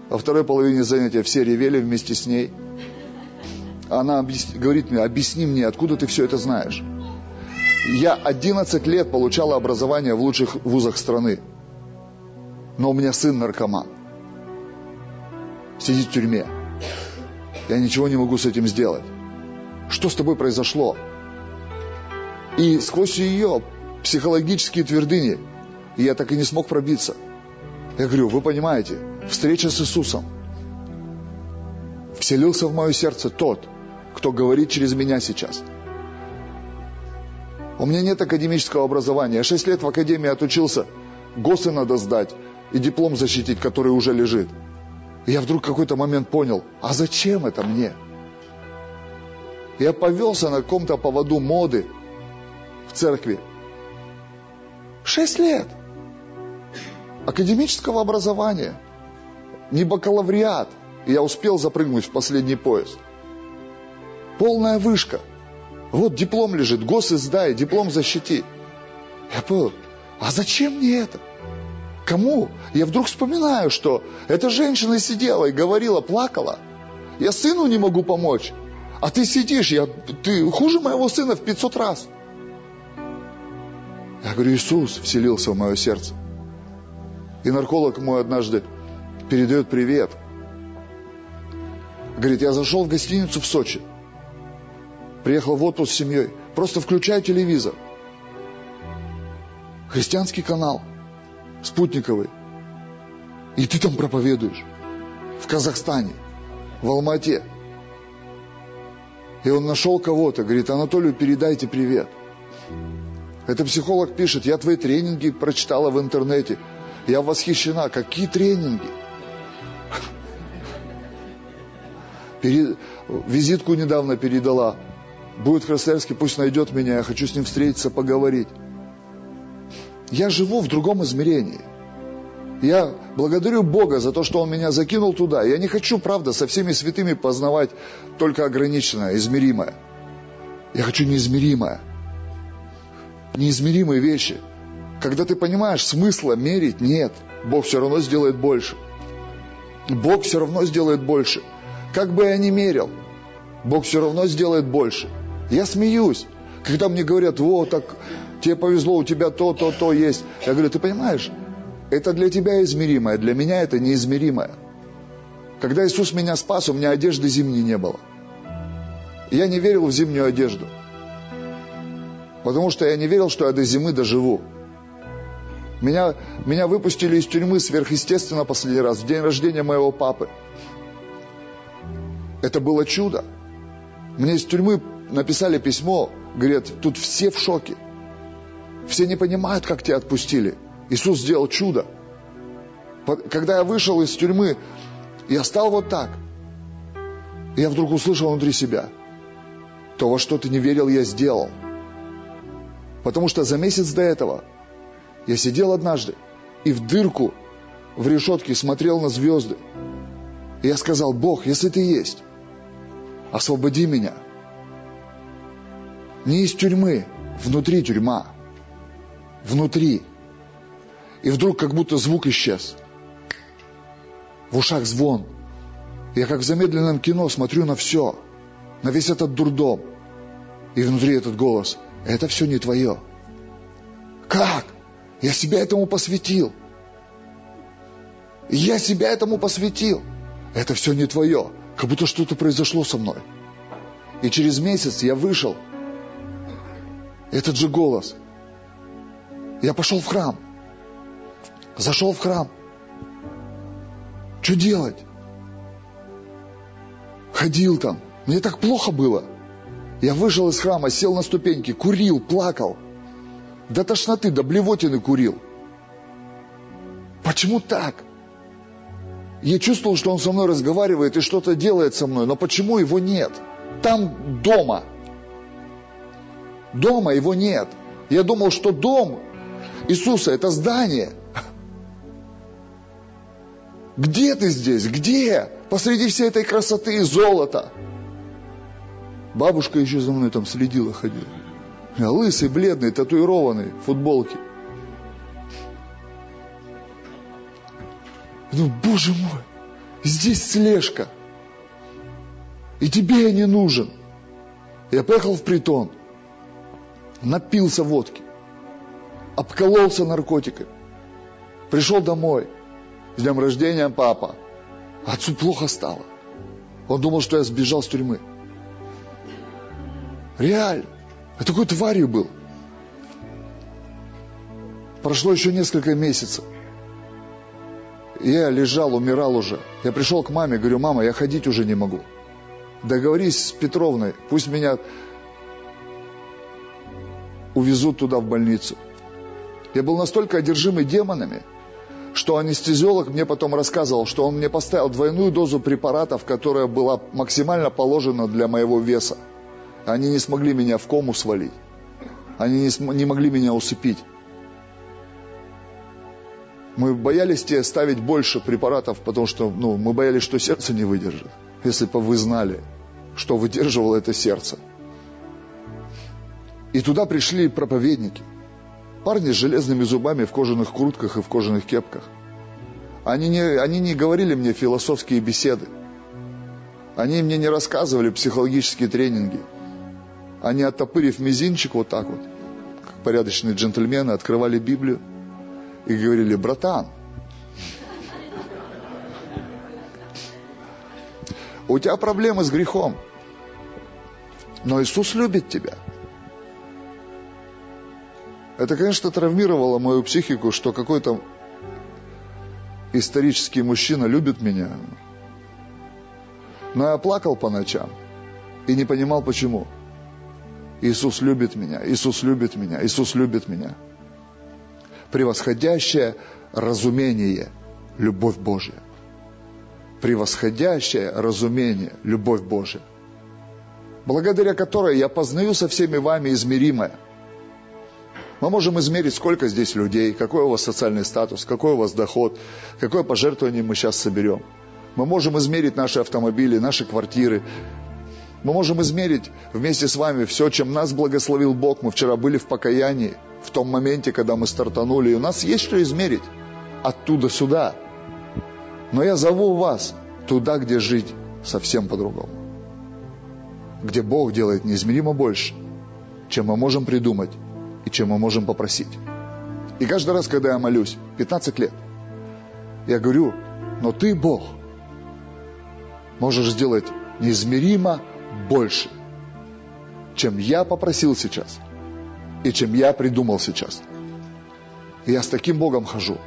Во второй половине занятия все ревели вместе с ней. Она говорит мне, объясни мне, откуда ты все это знаешь. Я 11 лет получала образование в лучших вузах страны. Но у меня сын наркоман. Сидит в тюрьме. Я ничего не могу с этим сделать. Что с тобой произошло? И сквозь ее психологические твердыни я так и не смог пробиться. Я говорю, вы понимаете, встреча с Иисусом. Вселился в мое сердце тот, кто говорит через меня сейчас. У меня нет академического образования. Я шесть лет в академии отучился. ГОСы надо сдать и диплом защитить, который уже лежит. И я вдруг какой-то момент понял, а зачем это мне? Я повелся на каком-то поводу моды в церкви. Шесть лет. Академического образования. Не бакалавриат. И я успел запрыгнуть в последний поезд. Полная вышка. Вот диплом лежит, гос издай, диплом защити. Я понял, а зачем мне это? Кому? Я вдруг вспоминаю, что эта женщина сидела и говорила, плакала. Я сыну не могу помочь. А ты сидишь, я, ты хуже моего сына в 500 раз. Я говорю, Иисус вселился в мое сердце. И нарколог мой однажды передает привет. Говорит, я зашел в гостиницу в Сочи. Приехал в отпуск с семьей. Просто включаю телевизор. Христианский канал. Спутниковый. И ты там проповедуешь. В Казахстане. В Алмате. И он нашел кого-то, говорит, Анатолию передайте привет. Это психолог пишет, я твои тренинги прочитала в интернете. Я восхищена. Какие тренинги? Перед... Визитку недавно передала. Будет в Красноярске, пусть найдет меня, я хочу с ним встретиться, поговорить. Я живу в другом измерении. Я благодарю Бога за то, что Он меня закинул туда. Я не хочу, правда, со всеми святыми познавать только ограниченное, измеримое. Я хочу неизмеримое. Неизмеримые вещи. Когда ты понимаешь, смысла мерить нет. Бог все равно сделает больше. Бог все равно сделает больше. Как бы я ни мерил, Бог все равно сделает больше. Я смеюсь, когда мне говорят, вот так, тебе повезло, у тебя то, то, то есть. Я говорю, ты понимаешь, это для тебя измеримое, для меня это неизмеримое. Когда Иисус меня спас, у меня одежды зимней не было. Я не верил в зимнюю одежду. Потому что я не верил, что я до зимы доживу. Меня, меня выпустили из тюрьмы сверхъестественно последний раз, в день рождения моего папы. Это было чудо. Мне из тюрьмы написали письмо, говорят, тут все в шоке. Все не понимают, как тебя отпустили. Иисус сделал чудо. Когда я вышел из тюрьмы, я стал вот так. я вдруг услышал внутри себя, то, во что ты не верил, я сделал. Потому что за месяц до этого я сидел однажды и в дырку в решетке смотрел на звезды. И я сказал, Бог, если ты есть, освободи меня. Не из тюрьмы, внутри тюрьма. Внутри. И вдруг как будто звук исчез. В ушах звон. Я как в замедленном кино смотрю на все, на весь этот дурдом. И внутри этот голос. Это все не твое. Как? Я себя этому посвятил. Я себя этому посвятил. Это все не твое. Как будто что-то произошло со мной. И через месяц я вышел. Этот же голос. Я пошел в храм. Зашел в храм. Что делать? Ходил там. Мне так плохо было. Я вышел из храма, сел на ступеньки, курил, плакал. До тошноты, до блевотины курил. Почему так? Я чувствовал, что он со мной разговаривает и что-то делает со мной, но почему его нет? Там дома. Дома его нет. Я думал, что дом Иисуса – это здание. Где ты здесь? Где? Посреди всей этой красоты и золота. Бабушка еще за мной там следила, ходила. Я лысый, бледный, татуированный, в футболке. Ну, боже мой, здесь слежка. И тебе я не нужен. Я поехал в притон, напился водки, обкололся наркотиками, пришел домой. С днем рождения, папа. Отцу плохо стало. Он думал, что я сбежал с тюрьмы. Реально. Я такой тварью был. Прошло еще несколько месяцев. Я лежал, умирал уже. Я пришел к маме, говорю, мама, я ходить уже не могу. Договорись с Петровной, пусть меня увезут туда в больницу. Я был настолько одержимый демонами, что анестезиолог мне потом рассказывал, что он мне поставил двойную дозу препаратов, которая была максимально положена для моего веса. Они не смогли меня в кому свалить. Они не, см- не могли меня усыпить. Мы боялись тебе ставить больше препаратов, потому что ну, мы боялись, что сердце не выдержит. Если бы вы знали, что выдерживало это сердце. И туда пришли проповедники. Парни с железными зубами в кожаных куртках и в кожаных кепках. Они не, они не говорили мне философские беседы. Они мне не рассказывали психологические тренинги. Они, оттопырив мизинчик вот так вот, как порядочные джентльмены, открывали Библию и говорили, братан, у тебя проблемы с грехом, но Иисус любит тебя. Это, конечно, травмировало мою психику, что какой-то исторический мужчина любит меня. Но я плакал по ночам и не понимал, почему. Иисус любит меня, Иисус любит меня, Иисус любит меня. Превосходящее разумение – любовь Божья. Превосходящее разумение – любовь Божья. Благодаря которой я познаю со всеми вами измеримое. Мы можем измерить, сколько здесь людей, какой у вас социальный статус, какой у вас доход, какое пожертвование мы сейчас соберем. Мы можем измерить наши автомобили, наши квартиры, мы можем измерить вместе с вами все, чем нас благословил Бог. Мы вчера были в покаянии, в том моменте, когда мы стартанули. И у нас есть что измерить. Оттуда сюда. Но я зову вас туда, где жить совсем по-другому. Где Бог делает неизмеримо больше, чем мы можем придумать и чем мы можем попросить. И каждый раз, когда я молюсь, 15 лет, я говорю, но ты, Бог, можешь сделать неизмеримо больше, чем я попросил сейчас и чем я придумал сейчас. И я с таким Богом хожу.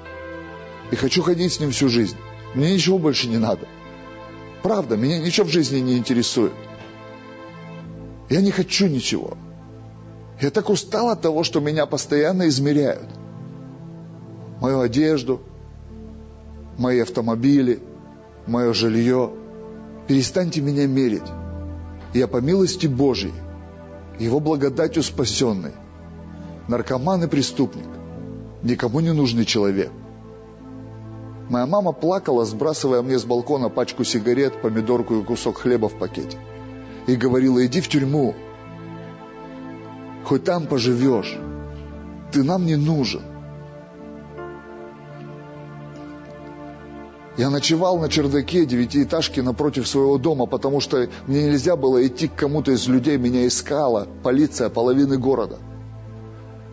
И хочу ходить с Ним всю жизнь. Мне ничего больше не надо. Правда, меня ничего в жизни не интересует. Я не хочу ничего. Я так устал от того, что меня постоянно измеряют. Мою одежду, мои автомобили, мое жилье. Перестаньте меня мерить. Я по милости Божьей, Его благодатью спасенный, наркоман и преступник, никому не нужный человек. Моя мама плакала, сбрасывая мне с балкона пачку сигарет, помидорку и кусок хлеба в пакете. И говорила, иди в тюрьму, хоть там поживешь, ты нам не нужен. Я ночевал на чердаке девятиэтажки напротив своего дома, потому что мне нельзя было идти к кому-то из людей, меня искала полиция половины города.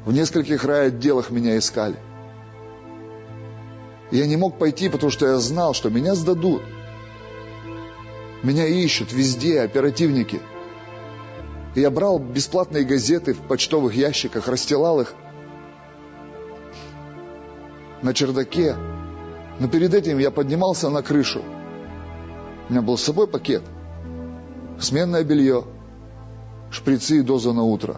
В нескольких райотделах меня искали. Я не мог пойти, потому что я знал, что меня сдадут. Меня ищут везде оперативники. Я брал бесплатные газеты в почтовых ящиках, расстилал их на чердаке, но перед этим я поднимался на крышу. У меня был с собой пакет, сменное белье, шприцы и доза на утро.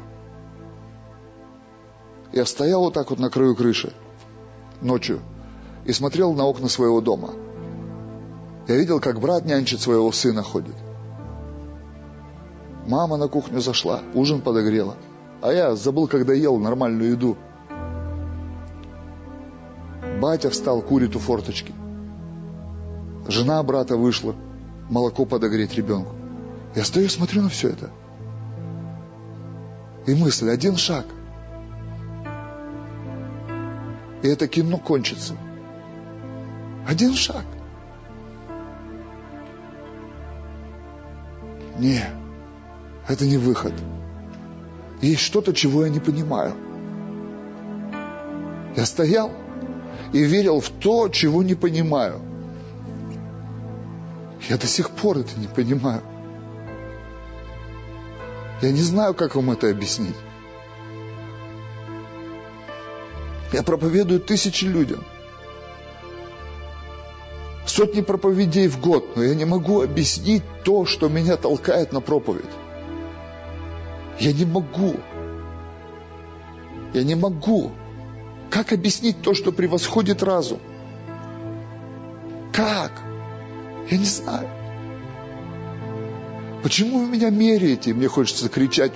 Я стоял вот так вот на краю крыши ночью и смотрел на окна своего дома. Я видел, как брат нянчит своего сына ходит. Мама на кухню зашла, ужин подогрела. А я забыл, когда ел нормальную еду – Батя встал, курит у форточки. Жена брата вышла, молоко подогреть ребенку. Я стою, смотрю на все это. И мысль, один шаг. И это кино кончится. Один шаг. Не, это не выход. Есть что-то, чего я не понимаю. Я стоял, и верил в то, чего не понимаю. Я до сих пор это не понимаю. Я не знаю, как вам это объяснить. Я проповедую тысячи людям. Сотни проповедей в год, но я не могу объяснить то, что меня толкает на проповедь. Я не могу. Я не могу. Как объяснить то, что превосходит разум? Как? Я не знаю. Почему вы меня меряете? Мне хочется кричать.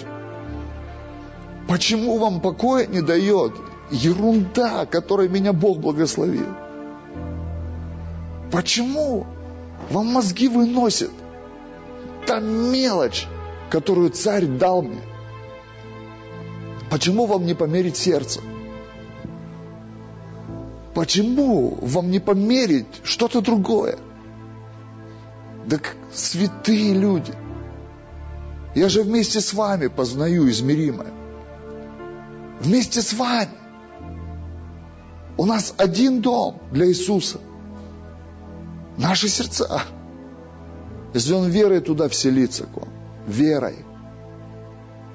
Почему вам покоя не дает ерунда, которой меня Бог благословил? Почему вам мозги выносит та мелочь, которую царь дал мне? Почему вам не померить сердце? Почему вам не померить что-то другое? Так святые люди. Я же вместе с вами познаю измеримое. Вместе с вами. У нас один дом для Иисуса. Наши сердца. Если Он верой туда вселится к вам, верой,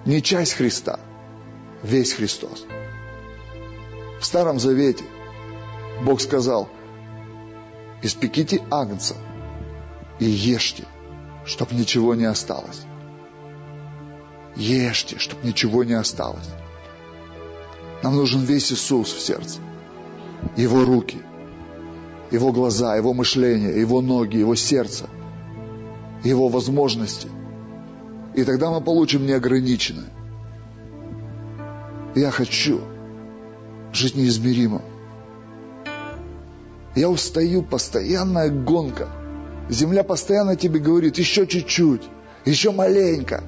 не часть Христа, весь Христос. В Старом Завете – Бог сказал, испеките агнца и ешьте, чтобы ничего не осталось. Ешьте, чтобы ничего не осталось. Нам нужен весь Иисус в сердце. Его руки, Его глаза, Его мышление, Его ноги, Его сердце, Его возможности. И тогда мы получим неограниченное. Я хочу жить неизмеримым. Я устаю, постоянная гонка. Земля постоянно тебе говорит, еще чуть-чуть, еще маленько,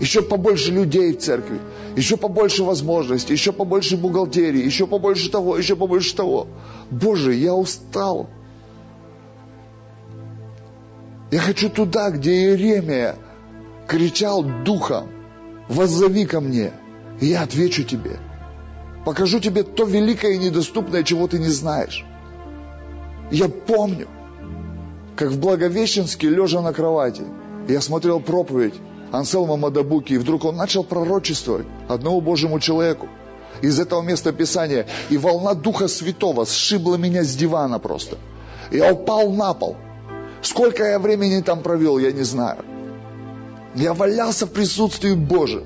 еще побольше людей в церкви, еще побольше возможностей, еще побольше бухгалтерии, еще побольше того, еще побольше того. Боже, я устал. Я хочу туда, где Иеремия кричал духом, воззови ко мне, и я отвечу тебе. Покажу тебе то великое и недоступное, чего ты не знаешь. Я помню, как в Благовещенске, лежа на кровати, я смотрел проповедь Анселма Мадабуки, и вдруг он начал пророчествовать одному Божьему человеку из этого места Писания, и волна Духа Святого сшибла меня с дивана просто. Я упал на пол. Сколько я времени там провел, я не знаю. Я валялся в присутствии Божьем.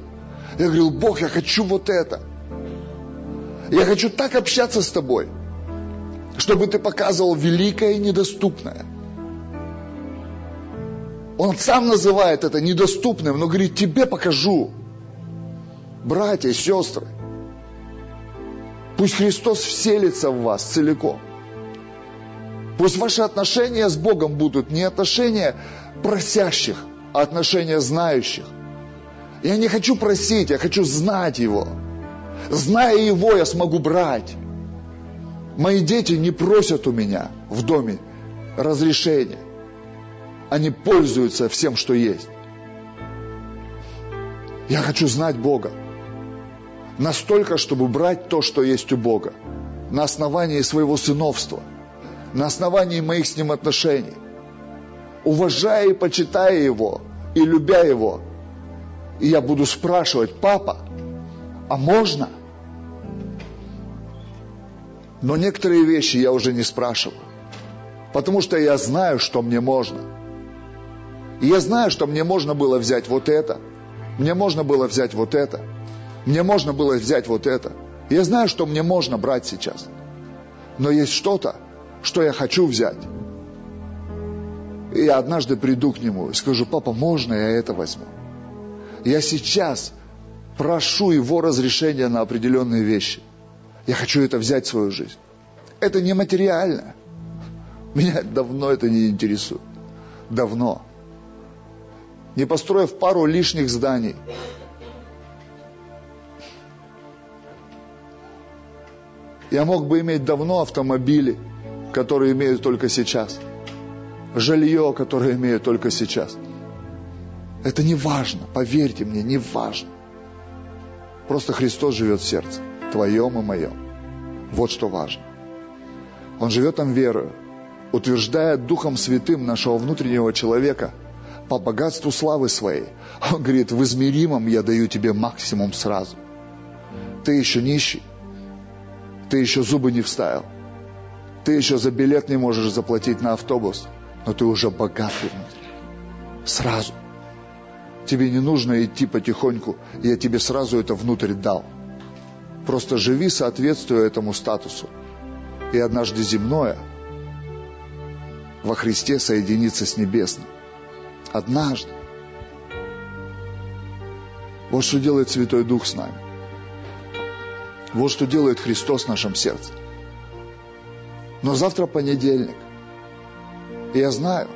Я говорил, Бог, я хочу вот это. Я хочу так общаться с тобой, чтобы ты показывал великое и недоступное. Он сам называет это недоступным, но говорит, тебе покажу. Братья, сестры, пусть Христос вселится в вас целиком. Пусть ваши отношения с Богом будут не отношения просящих, а отношения знающих. Я не хочу просить, я хочу знать Его. Зная Его, я смогу брать. Мои дети не просят у меня в доме разрешения. Они пользуются всем, что есть. Я хочу знать Бога. Настолько, чтобы брать то, что есть у Бога. На основании своего сыновства. На основании моих с Ним отношений. Уважая и почитая Его. И любя Его. И я буду спрашивать, папа, а можно? Но некоторые вещи я уже не спрашиваю. Потому что я знаю, что мне можно. И я знаю, что мне можно было взять вот это. Мне можно было взять вот это. Мне можно было взять вот это. Я знаю, что мне можно брать сейчас. Но есть что-то, что я хочу взять. И я однажды приду к нему и скажу, папа, можно я это возьму? Я сейчас прошу его разрешения на определенные вещи. Я хочу это взять в свою жизнь. Это не материально. Меня давно это не интересует. Давно. Не построив пару лишних зданий. Я мог бы иметь давно автомобили, которые имею только сейчас. Жилье, которое имею только сейчас. Это не важно, поверьте мне, не важно. Просто Христос живет в сердце, твоем и моем. Вот что важно. Он живет там верою, утверждая Духом Святым нашего внутреннего человека по богатству славы своей. Он говорит, в измеримом я даю тебе максимум сразу. Ты еще нищий, ты еще зубы не вставил, ты еще за билет не можешь заплатить на автобус, но ты уже богатый внутри. Сразу. Тебе не нужно идти потихоньку, я тебе сразу это внутрь дал. Просто живи, соответствуя этому статусу. И однажды земное во Христе соединится с небесным. Однажды. Вот что делает Святой Дух с нами. Вот что делает Христос в нашем сердце. Но завтра понедельник. И я знаю,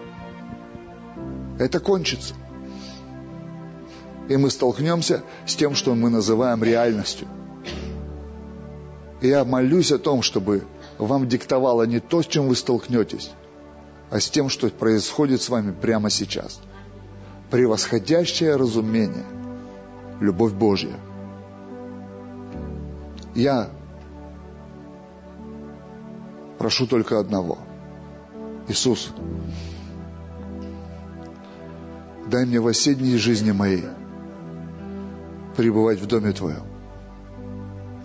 это кончится и мы столкнемся с тем, что мы называем реальностью. И я молюсь о том, чтобы вам диктовало не то, с чем вы столкнетесь, а с тем, что происходит с вами прямо сейчас. Превосходящее разумение, любовь Божья. Я прошу только одного. Иисус, дай мне в осенней жизни моей – пребывать в доме Твоем.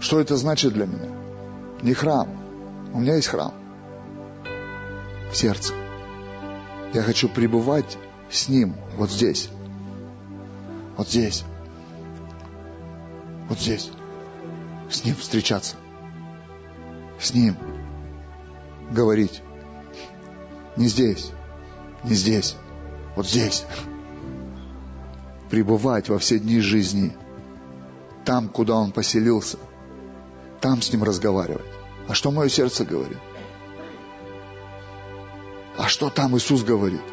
Что это значит для меня? Не храм. У меня есть храм. В сердце. Я хочу пребывать с Ним вот здесь. Вот здесь. Вот здесь. С Ним встречаться. С Ним говорить. Не здесь. Не здесь. Вот здесь. Пребывать во все дни жизни – там, куда он поселился, там с ним разговаривать. А что мое сердце говорит? А что там Иисус говорит?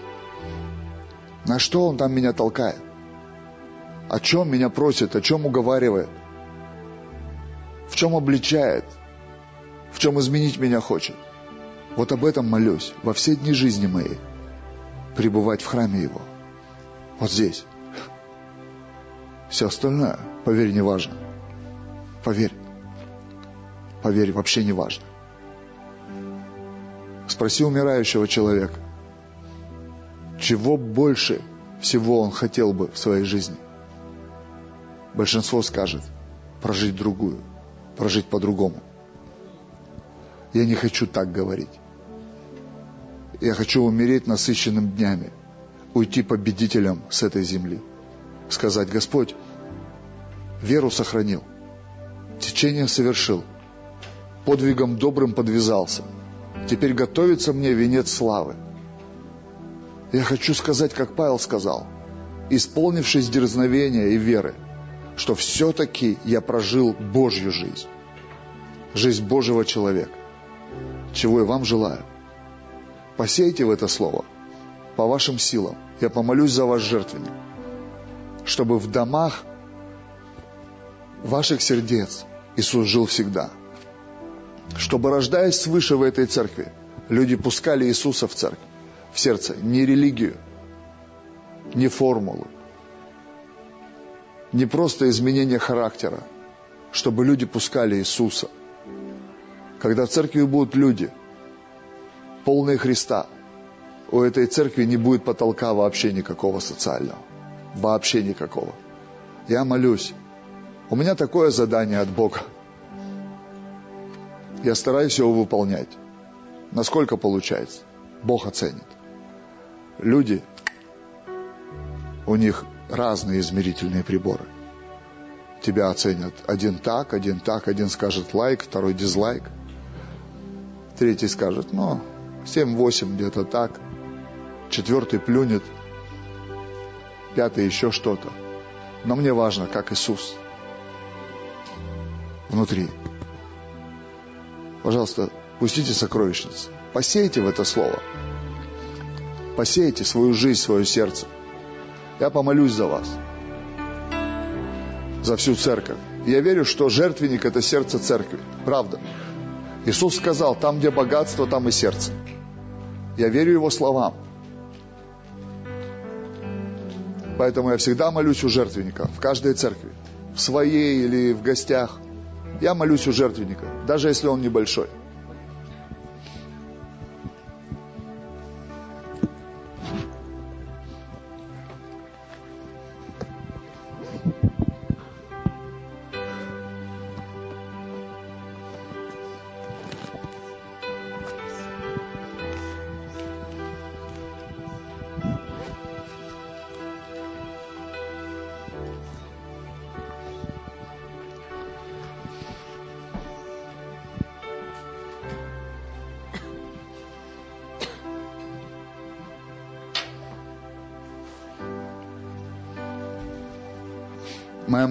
На что Он там меня толкает? О чем меня просит? О чем уговаривает? В чем обличает? В чем изменить меня хочет? Вот об этом молюсь во все дни жизни моей. пребывать в храме Его. Вот здесь. Все остальное, поверь, не важно. Поверь. Поверь, вообще не важно. Спроси умирающего человека, чего больше всего он хотел бы в своей жизни. Большинство скажет, прожить другую, прожить по-другому. Я не хочу так говорить. Я хочу умереть насыщенным днями, уйти победителем с этой земли. Сказать, Господь, веру сохранил, течение совершил, подвигом добрым подвязался. Теперь готовится мне венец славы. Я хочу сказать, как Павел сказал, исполнившись дерзновения и веры, что все-таки я прожил Божью жизнь, жизнь Божьего человека, чего я вам желаю. Посейте в это слово по вашим силам. Я помолюсь за ваш жертвенник, чтобы в домах ваших сердец Иисус жил всегда – чтобы, рождаясь свыше в этой церкви, люди пускали Иисуса в церковь, в сердце, не религию, не формулу, не просто изменение характера, чтобы люди пускали Иисуса. Когда в церкви будут люди, полные Христа, у этой церкви не будет потолка вообще никакого социального. Вообще никакого. Я молюсь. У меня такое задание от Бога – я стараюсь его выполнять. Насколько получается? Бог оценит. Люди, у них разные измерительные приборы. Тебя оценят один так, один так, один скажет лайк, второй дизлайк. Третий скажет, ну, 7-8 где-то так. Четвертый плюнет. Пятый еще что-то. Но мне важно, как Иисус внутри. Пожалуйста, пустите сокровищницы. Посейте в это слово. Посейте свою жизнь, свое сердце. Я помолюсь за вас. За всю церковь. Я верю, что жертвенник – это сердце церкви. Правда. Иисус сказал, там, где богатство, там и сердце. Я верю Его словам. Поэтому я всегда молюсь у жертвенника, в каждой церкви, в своей или в гостях – я молюсь у жертвенника, даже если он небольшой.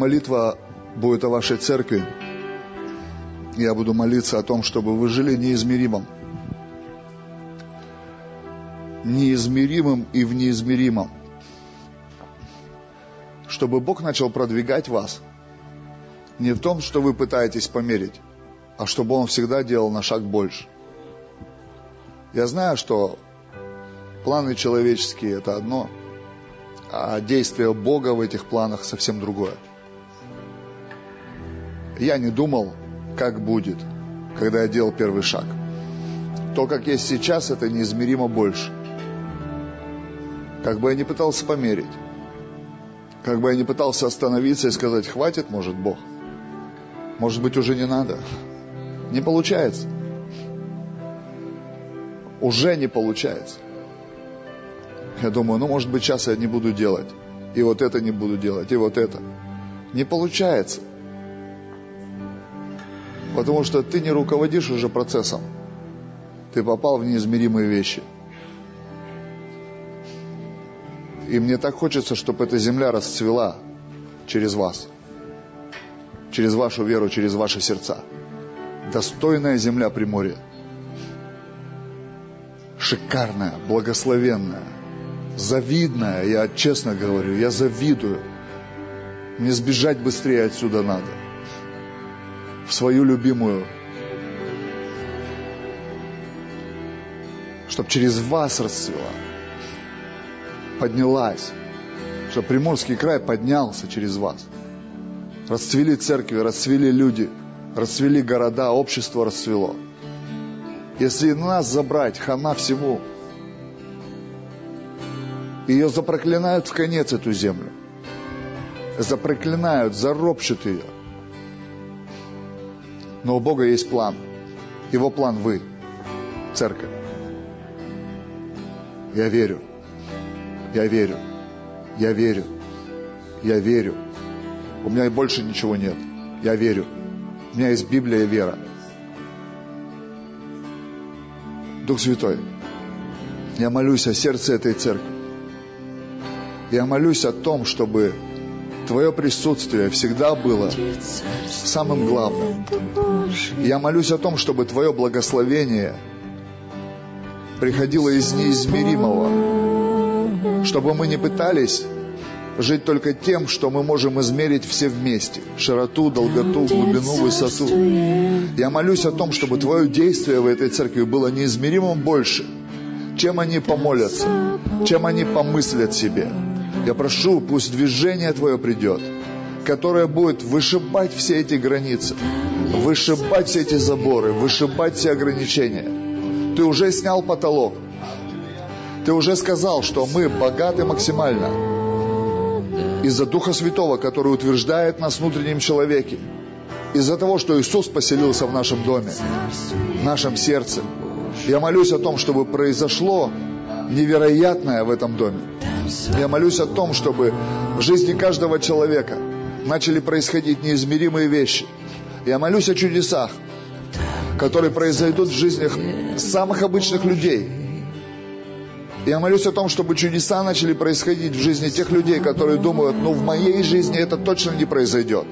Молитва будет о вашей церкви. Я буду молиться о том, чтобы вы жили неизмеримым. Неизмеримым и в неизмеримом. Чтобы Бог начал продвигать вас не в том, что вы пытаетесь померить, а чтобы Он всегда делал на шаг больше. Я знаю, что планы человеческие – это одно, а действие Бога в этих планах совсем другое – я не думал, как будет, когда я делал первый шаг. То, как есть сейчас, это неизмеримо больше. Как бы я ни пытался померить, как бы я ни пытался остановиться и сказать, хватит, может, Бог. Может быть, уже не надо. Не получается. Уже не получается. Я думаю, ну, может быть, сейчас я не буду делать. И вот это не буду делать, и вот это. Не получается. Потому что ты не руководишь уже процессом. Ты попал в неизмеримые вещи. И мне так хочется, чтобы эта земля расцвела через вас. Через вашу веру, через ваши сердца. Достойная земля Приморья. Шикарная, благословенная, завидная. Я честно говорю, я завидую. Мне сбежать быстрее отсюда надо свою любимую. Чтобы через вас расцвела. поднялась, чтобы Приморский край поднялся через вас. Расцвели церкви, расцвели люди, расцвели города, общество расцвело. Если нас забрать, хана всему. Ее запроклинают в конец, эту землю. Запроклинают, заропщут ее. Но у Бога есть план. Его план вы, церковь. Я верю. Я верю. Я верю. Я верю. У меня больше ничего нет. Я верю. У меня есть Библия и вера. Дух Святой, я молюсь о сердце этой церкви. Я молюсь о том, чтобы Твое присутствие всегда было самым главным. Я молюсь о том, чтобы Твое благословение приходило из неизмеримого, чтобы мы не пытались жить только тем, что мы можем измерить все вместе. Широту, долготу, глубину, высоту. Я молюсь о том, чтобы Твое действие в этой церкви было неизмеримо больше, чем они помолятся, чем они помыслят себе. Я прошу, пусть движение Твое придет, которое будет вышибать все эти границы, вышибать все эти заборы, вышибать все ограничения. Ты уже снял потолок. Ты уже сказал, что мы богаты максимально из-за Духа Святого, который утверждает нас в внутреннем человеке, из-за того, что Иисус поселился в нашем доме, в нашем сердце. Я молюсь о том, чтобы произошло невероятное в этом доме. Я молюсь о том, чтобы в жизни каждого человека начали происходить неизмеримые вещи. Я молюсь о чудесах, которые произойдут в жизнях самых обычных людей – я молюсь о том, чтобы чудеса начали происходить в жизни тех людей, которые думают, ну в моей жизни это точно не произойдет.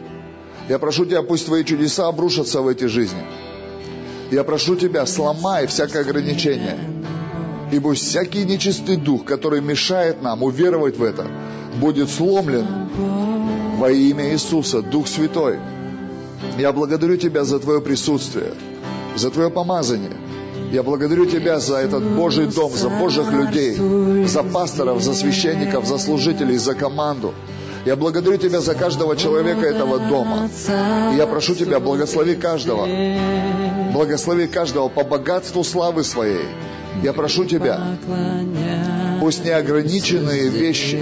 Я прошу Тебя, пусть Твои чудеса обрушатся в эти жизни. Я прошу Тебя, сломай всякое ограничение. И пусть всякий нечистый дух, который мешает нам уверовать в это, будет сломлен во имя Иисуса, Дух Святой. Я благодарю Тебя за Твое присутствие, за Твое помазание – я благодарю Тебя за этот Божий дом, за Божьих людей, за пасторов, за священников, за служителей, за команду. Я благодарю Тебя за каждого человека этого дома. И я прошу Тебя, благослови каждого. Благослови каждого по богатству славы Своей. Я прошу Тебя, пусть неограниченные вещи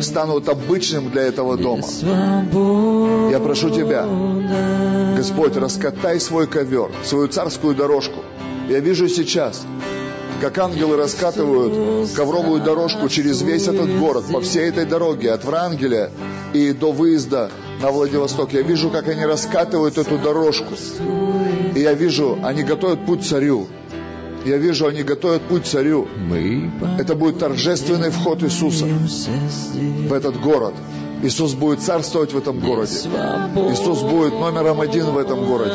станут обычным для этого дома. Я прошу Тебя, Господь, раскатай свой ковер, свою царскую дорожку. Я вижу сейчас, как ангелы раскатывают ковровую дорожку через весь этот город, по всей этой дороге, от Врангеля и до выезда на Владивосток. Я вижу, как они раскатывают эту дорожку. И я вижу, они готовят путь царю. Я вижу, они готовят путь царю. Это будет торжественный вход Иисуса в этот город. Иисус будет царствовать в этом городе. Иисус будет номером один в этом городе.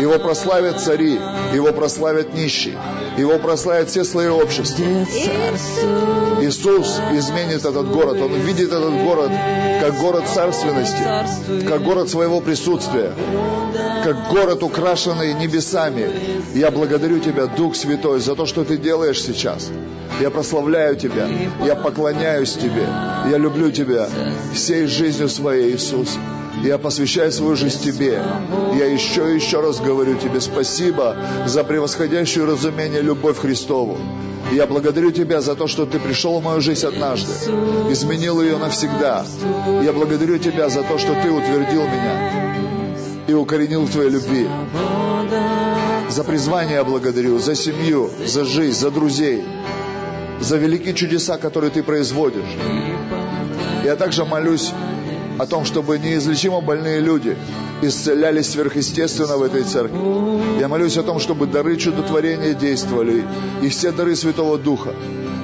Его прославят цари, его прославят нищие, его прославят все слои общества. Иисус изменит этот город. Он видит этот город как город царственности, как город своего присутствия, как город, украшенный небесами. Я благодарю Тебя, Дух Святой, за то, что Ты делаешь сейчас. Я прославляю Тебя, я поклоняюсь Тебе, я люблю Тебя всей жизнью своей, Иисус. Я посвящаю свою жизнь Тебе. Я еще и еще раз говорю Тебе спасибо за превосходящую разумение любовь Христову. Я благодарю Тебя за то, что Ты пришел в мою жизнь однажды, изменил ее навсегда. Я благодарю Тебя за то, что Ты утвердил меня и укоренил в Твоей любви. За призвание я благодарю, за семью, за жизнь, за друзей, за великие чудеса, которые Ты производишь. Я также молюсь о том, чтобы неизлечимо больные люди исцелялись сверхъестественно в этой церкви. Я молюсь о том, чтобы дары чудотворения действовали, и все дары Святого Духа.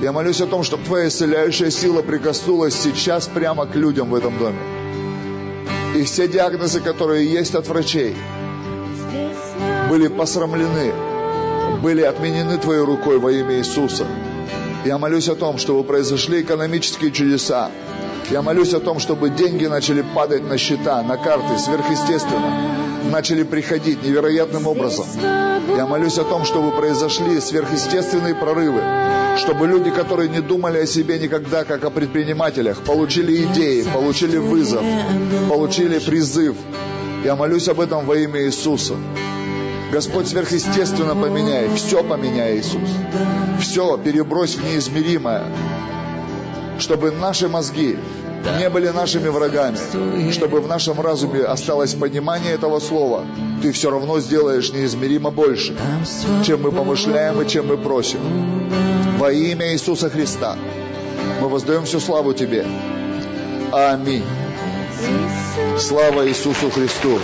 Я молюсь о том, чтобы Твоя исцеляющая сила прикоснулась сейчас прямо к людям в этом доме. И все диагнозы, которые есть от врачей, были посрамлены, были отменены Твоей рукой во имя Иисуса. Я молюсь о том, чтобы произошли экономические чудеса, я молюсь о том, чтобы деньги начали падать на счета, на карты, сверхъестественно. начали приходить невероятным образом. Я молюсь о том, чтобы произошли сверхъестественные прорывы, чтобы люди, которые не думали о себе никогда как о предпринимателях, получили идеи, получили вызов, получили призыв. Я молюсь об этом во имя Иисуса. Господь сверхъестественно поменяй, все поменяй, Иисус. Все перебрось в неизмеримое, чтобы наши мозги не были нашими врагами, чтобы в нашем разуме осталось понимание этого слова, ты все равно сделаешь неизмеримо больше, чем мы помышляем и чем мы просим. Во имя Иисуса Христа мы воздаем всю славу Тебе. Аминь. Слава Иисусу Христу.